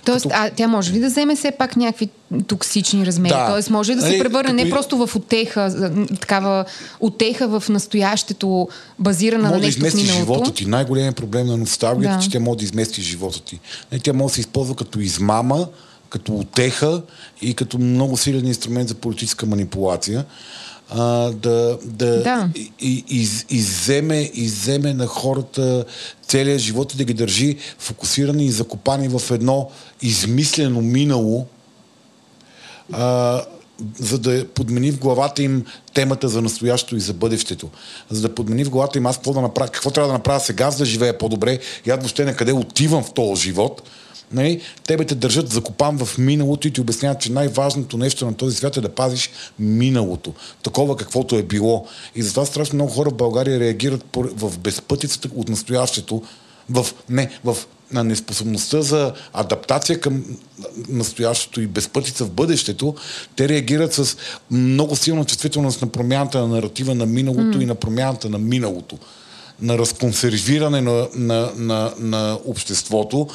Тоест, а тя може ли да вземе все пак някакви токсични размери? Да. Тоест, може ли да се Нали, превърне не като просто в отеха, такава отеха в настоящето, базирана на може да нещо в измести миналото? живота ти. Най-големият проблем на носталгията е, Да. че тя може да измести живота ти. Не, тя може да се използва като измама, като отеха и като много силен инструмент за политическа манипулация. А, да, да, Да. И, из, изземе, изземе на хората целият живот и да ги държи фокусирани и закопани в едно измислено минало, а, за да подмени в главата им темата за настоящето и за бъдещето. За да подмени в главата им аз какво, да направя, какво трябва да направя сега, за да живея по-добре и аз въобще на къде отивам в този живот. Нали? Тебе те държат закопан в миналото и ти обясняват, че най-важното нещо на този свят е да пазиш миналото. Такова каквото е било. И затова страшно много хора в България реагират в безпътицата от настоящето, в, не, в на неспособността за адаптация към настоящето и безпътица в бъдещето, те реагират с много силна чувствителност на промяната на наратива на миналото и на промяната на миналото. На разконсервиране на, на, на, на обществото,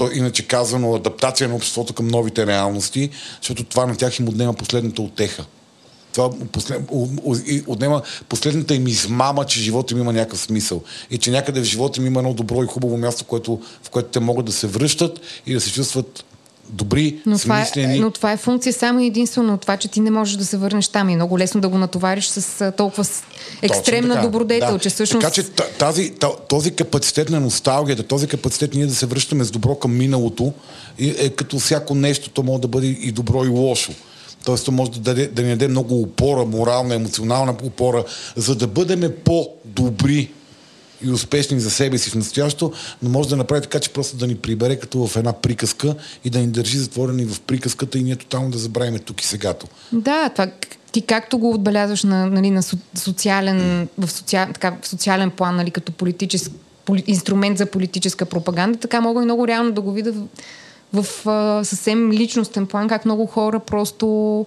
то иначе казано адаптация на обществото към новите реалности, защото това на тях им отнема последната отеха. Това отнема последната им измама, че живота им има някакъв смисъл. И че някъде в живота им има едно добро и хубаво място, което, в което те могат да се връщат и да се чувстват добри, но това, е, смислени. но това е функция само единствено от това, че ти не можеш да се върнеш там. И е много лесно да го натовариш с толкова екстремна добродетел, да. че всъщност... Така че тази, този капацитет на носталгията, този капацитет ние да се връщаме с добро към миналото, е, е като всяко нещо, то може да бъде и добро и лошо. Тоест, то може да, даде, да ни даде много опора, морална, емоционална опора, за да бъдем по-добри и успешни за себе си в настоящето, но може да направи така, че просто да ни прибере като в една приказка и да ни държи затворени в приказката и ние тотално да забравим тук и сегато. Да, това ти както го отбелязваш на, нали, на социален, в, социал, така, в социален план, нали, като политически поли, инструмент за политическа пропаганда, така мога и много реално да го видя в, в а, съвсем личностен план, как много хора просто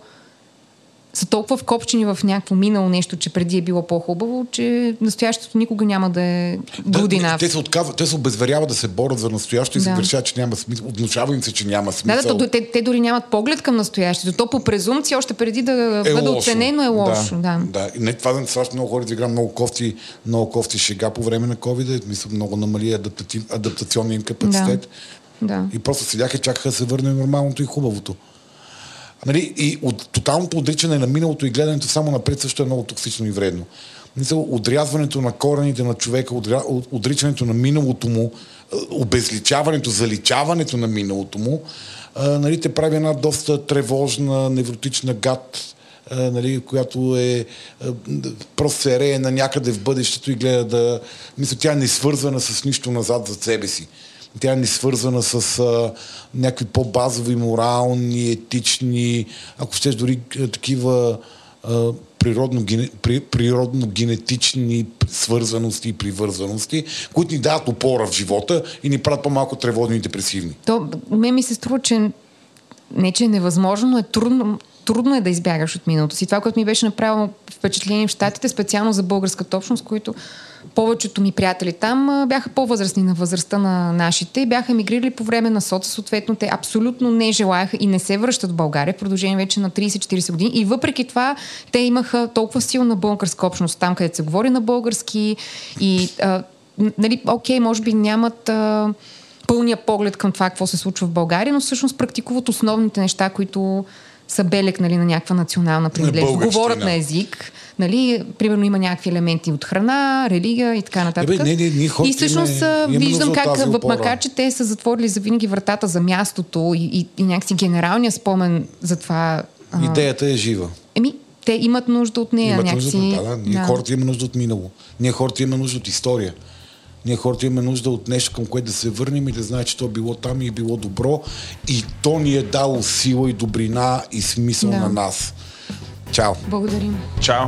са толкова вкопчени в някакво минало нещо, че преди е било по-хубаво, че настоящето никога няма да е година. Да, те се отказват, те се обезверяват да се борят за настоящето и Да. се решават, че няма смисъл. Внушава им се, че няма Да, смисъл. да, то, те, те дори нямат поглед към настоящето. То по презумпция, още преди да е бъде лошо. оценено, е лошо. Да. да. И не, това страшно много хора изигра много кофти, много кофти шега по време на COVID. Мисля, много намали адаптати, адаптационния им капацитет. Да. И просто седяха и чакаха да се върне нормалното и хубавото. Нали, и от тоталното отричане на миналото и гледането само напред също е много токсично и вредно. Мисля, отрязването на корените на човека, отричането на миналото му, е, обезличаването, заличаването на миналото му, а, нали, те прави една доста тревожна, невротична гад, а, нали, която е просто се рее на някъде в бъдещето и гледа да... Мисля, тя не е свързвана с нищо назад за себе си. Тя не е свързвана с а, някакви по-базови, морални, етични, ако щеш дори такива природно, при, природно-генетични свързаности и привързаности, които ни дават опора в живота и ни правят по-малко тревожни и депресивни. То, мен ми се струва, че не, че е невъзможно, но е трудно, трудно е да избягаш от миналото си. Това, което ми беше направило впечатление в Штатите, специално за българската общност, които повечето ми приятели там бяха по-възрастни на възрастта на нашите и бяха емигрирали по време на соца. Съответно, те абсолютно не желаяха и не се връщат в България в продължение вече на 30-40 години. И въпреки това, те имаха толкова силна българска общност там, където се говори на български и а, нали, окей, може би нямат а, пълния поглед към това, какво се случва в България, но всъщност практикуват основните неща, които са белег нали, на някаква национална принадлежност. Говорят на език, нали, примерно има някакви елементи от храна, религия и така нататък. Е, бе, не, не, хората и всъщност имаме- а, имаме нужда виждам как, макар че те са затворили за винаги вратата за мястото и, и, и някакси генералния спомен за това. а, Идеята е жива. Еми, те имат нужда от нея. Имат някакси, нужда да, да. Ние хората имаме нужда от минало. Ние хората имаме нужда от история. Ние хората имаме нужда от нещо, към което да се върнем и да знаем, че то е било там и е било добро. И то ни е дало сила и добрина и смисъл Да. на нас. Чао! Благодарим. Чао!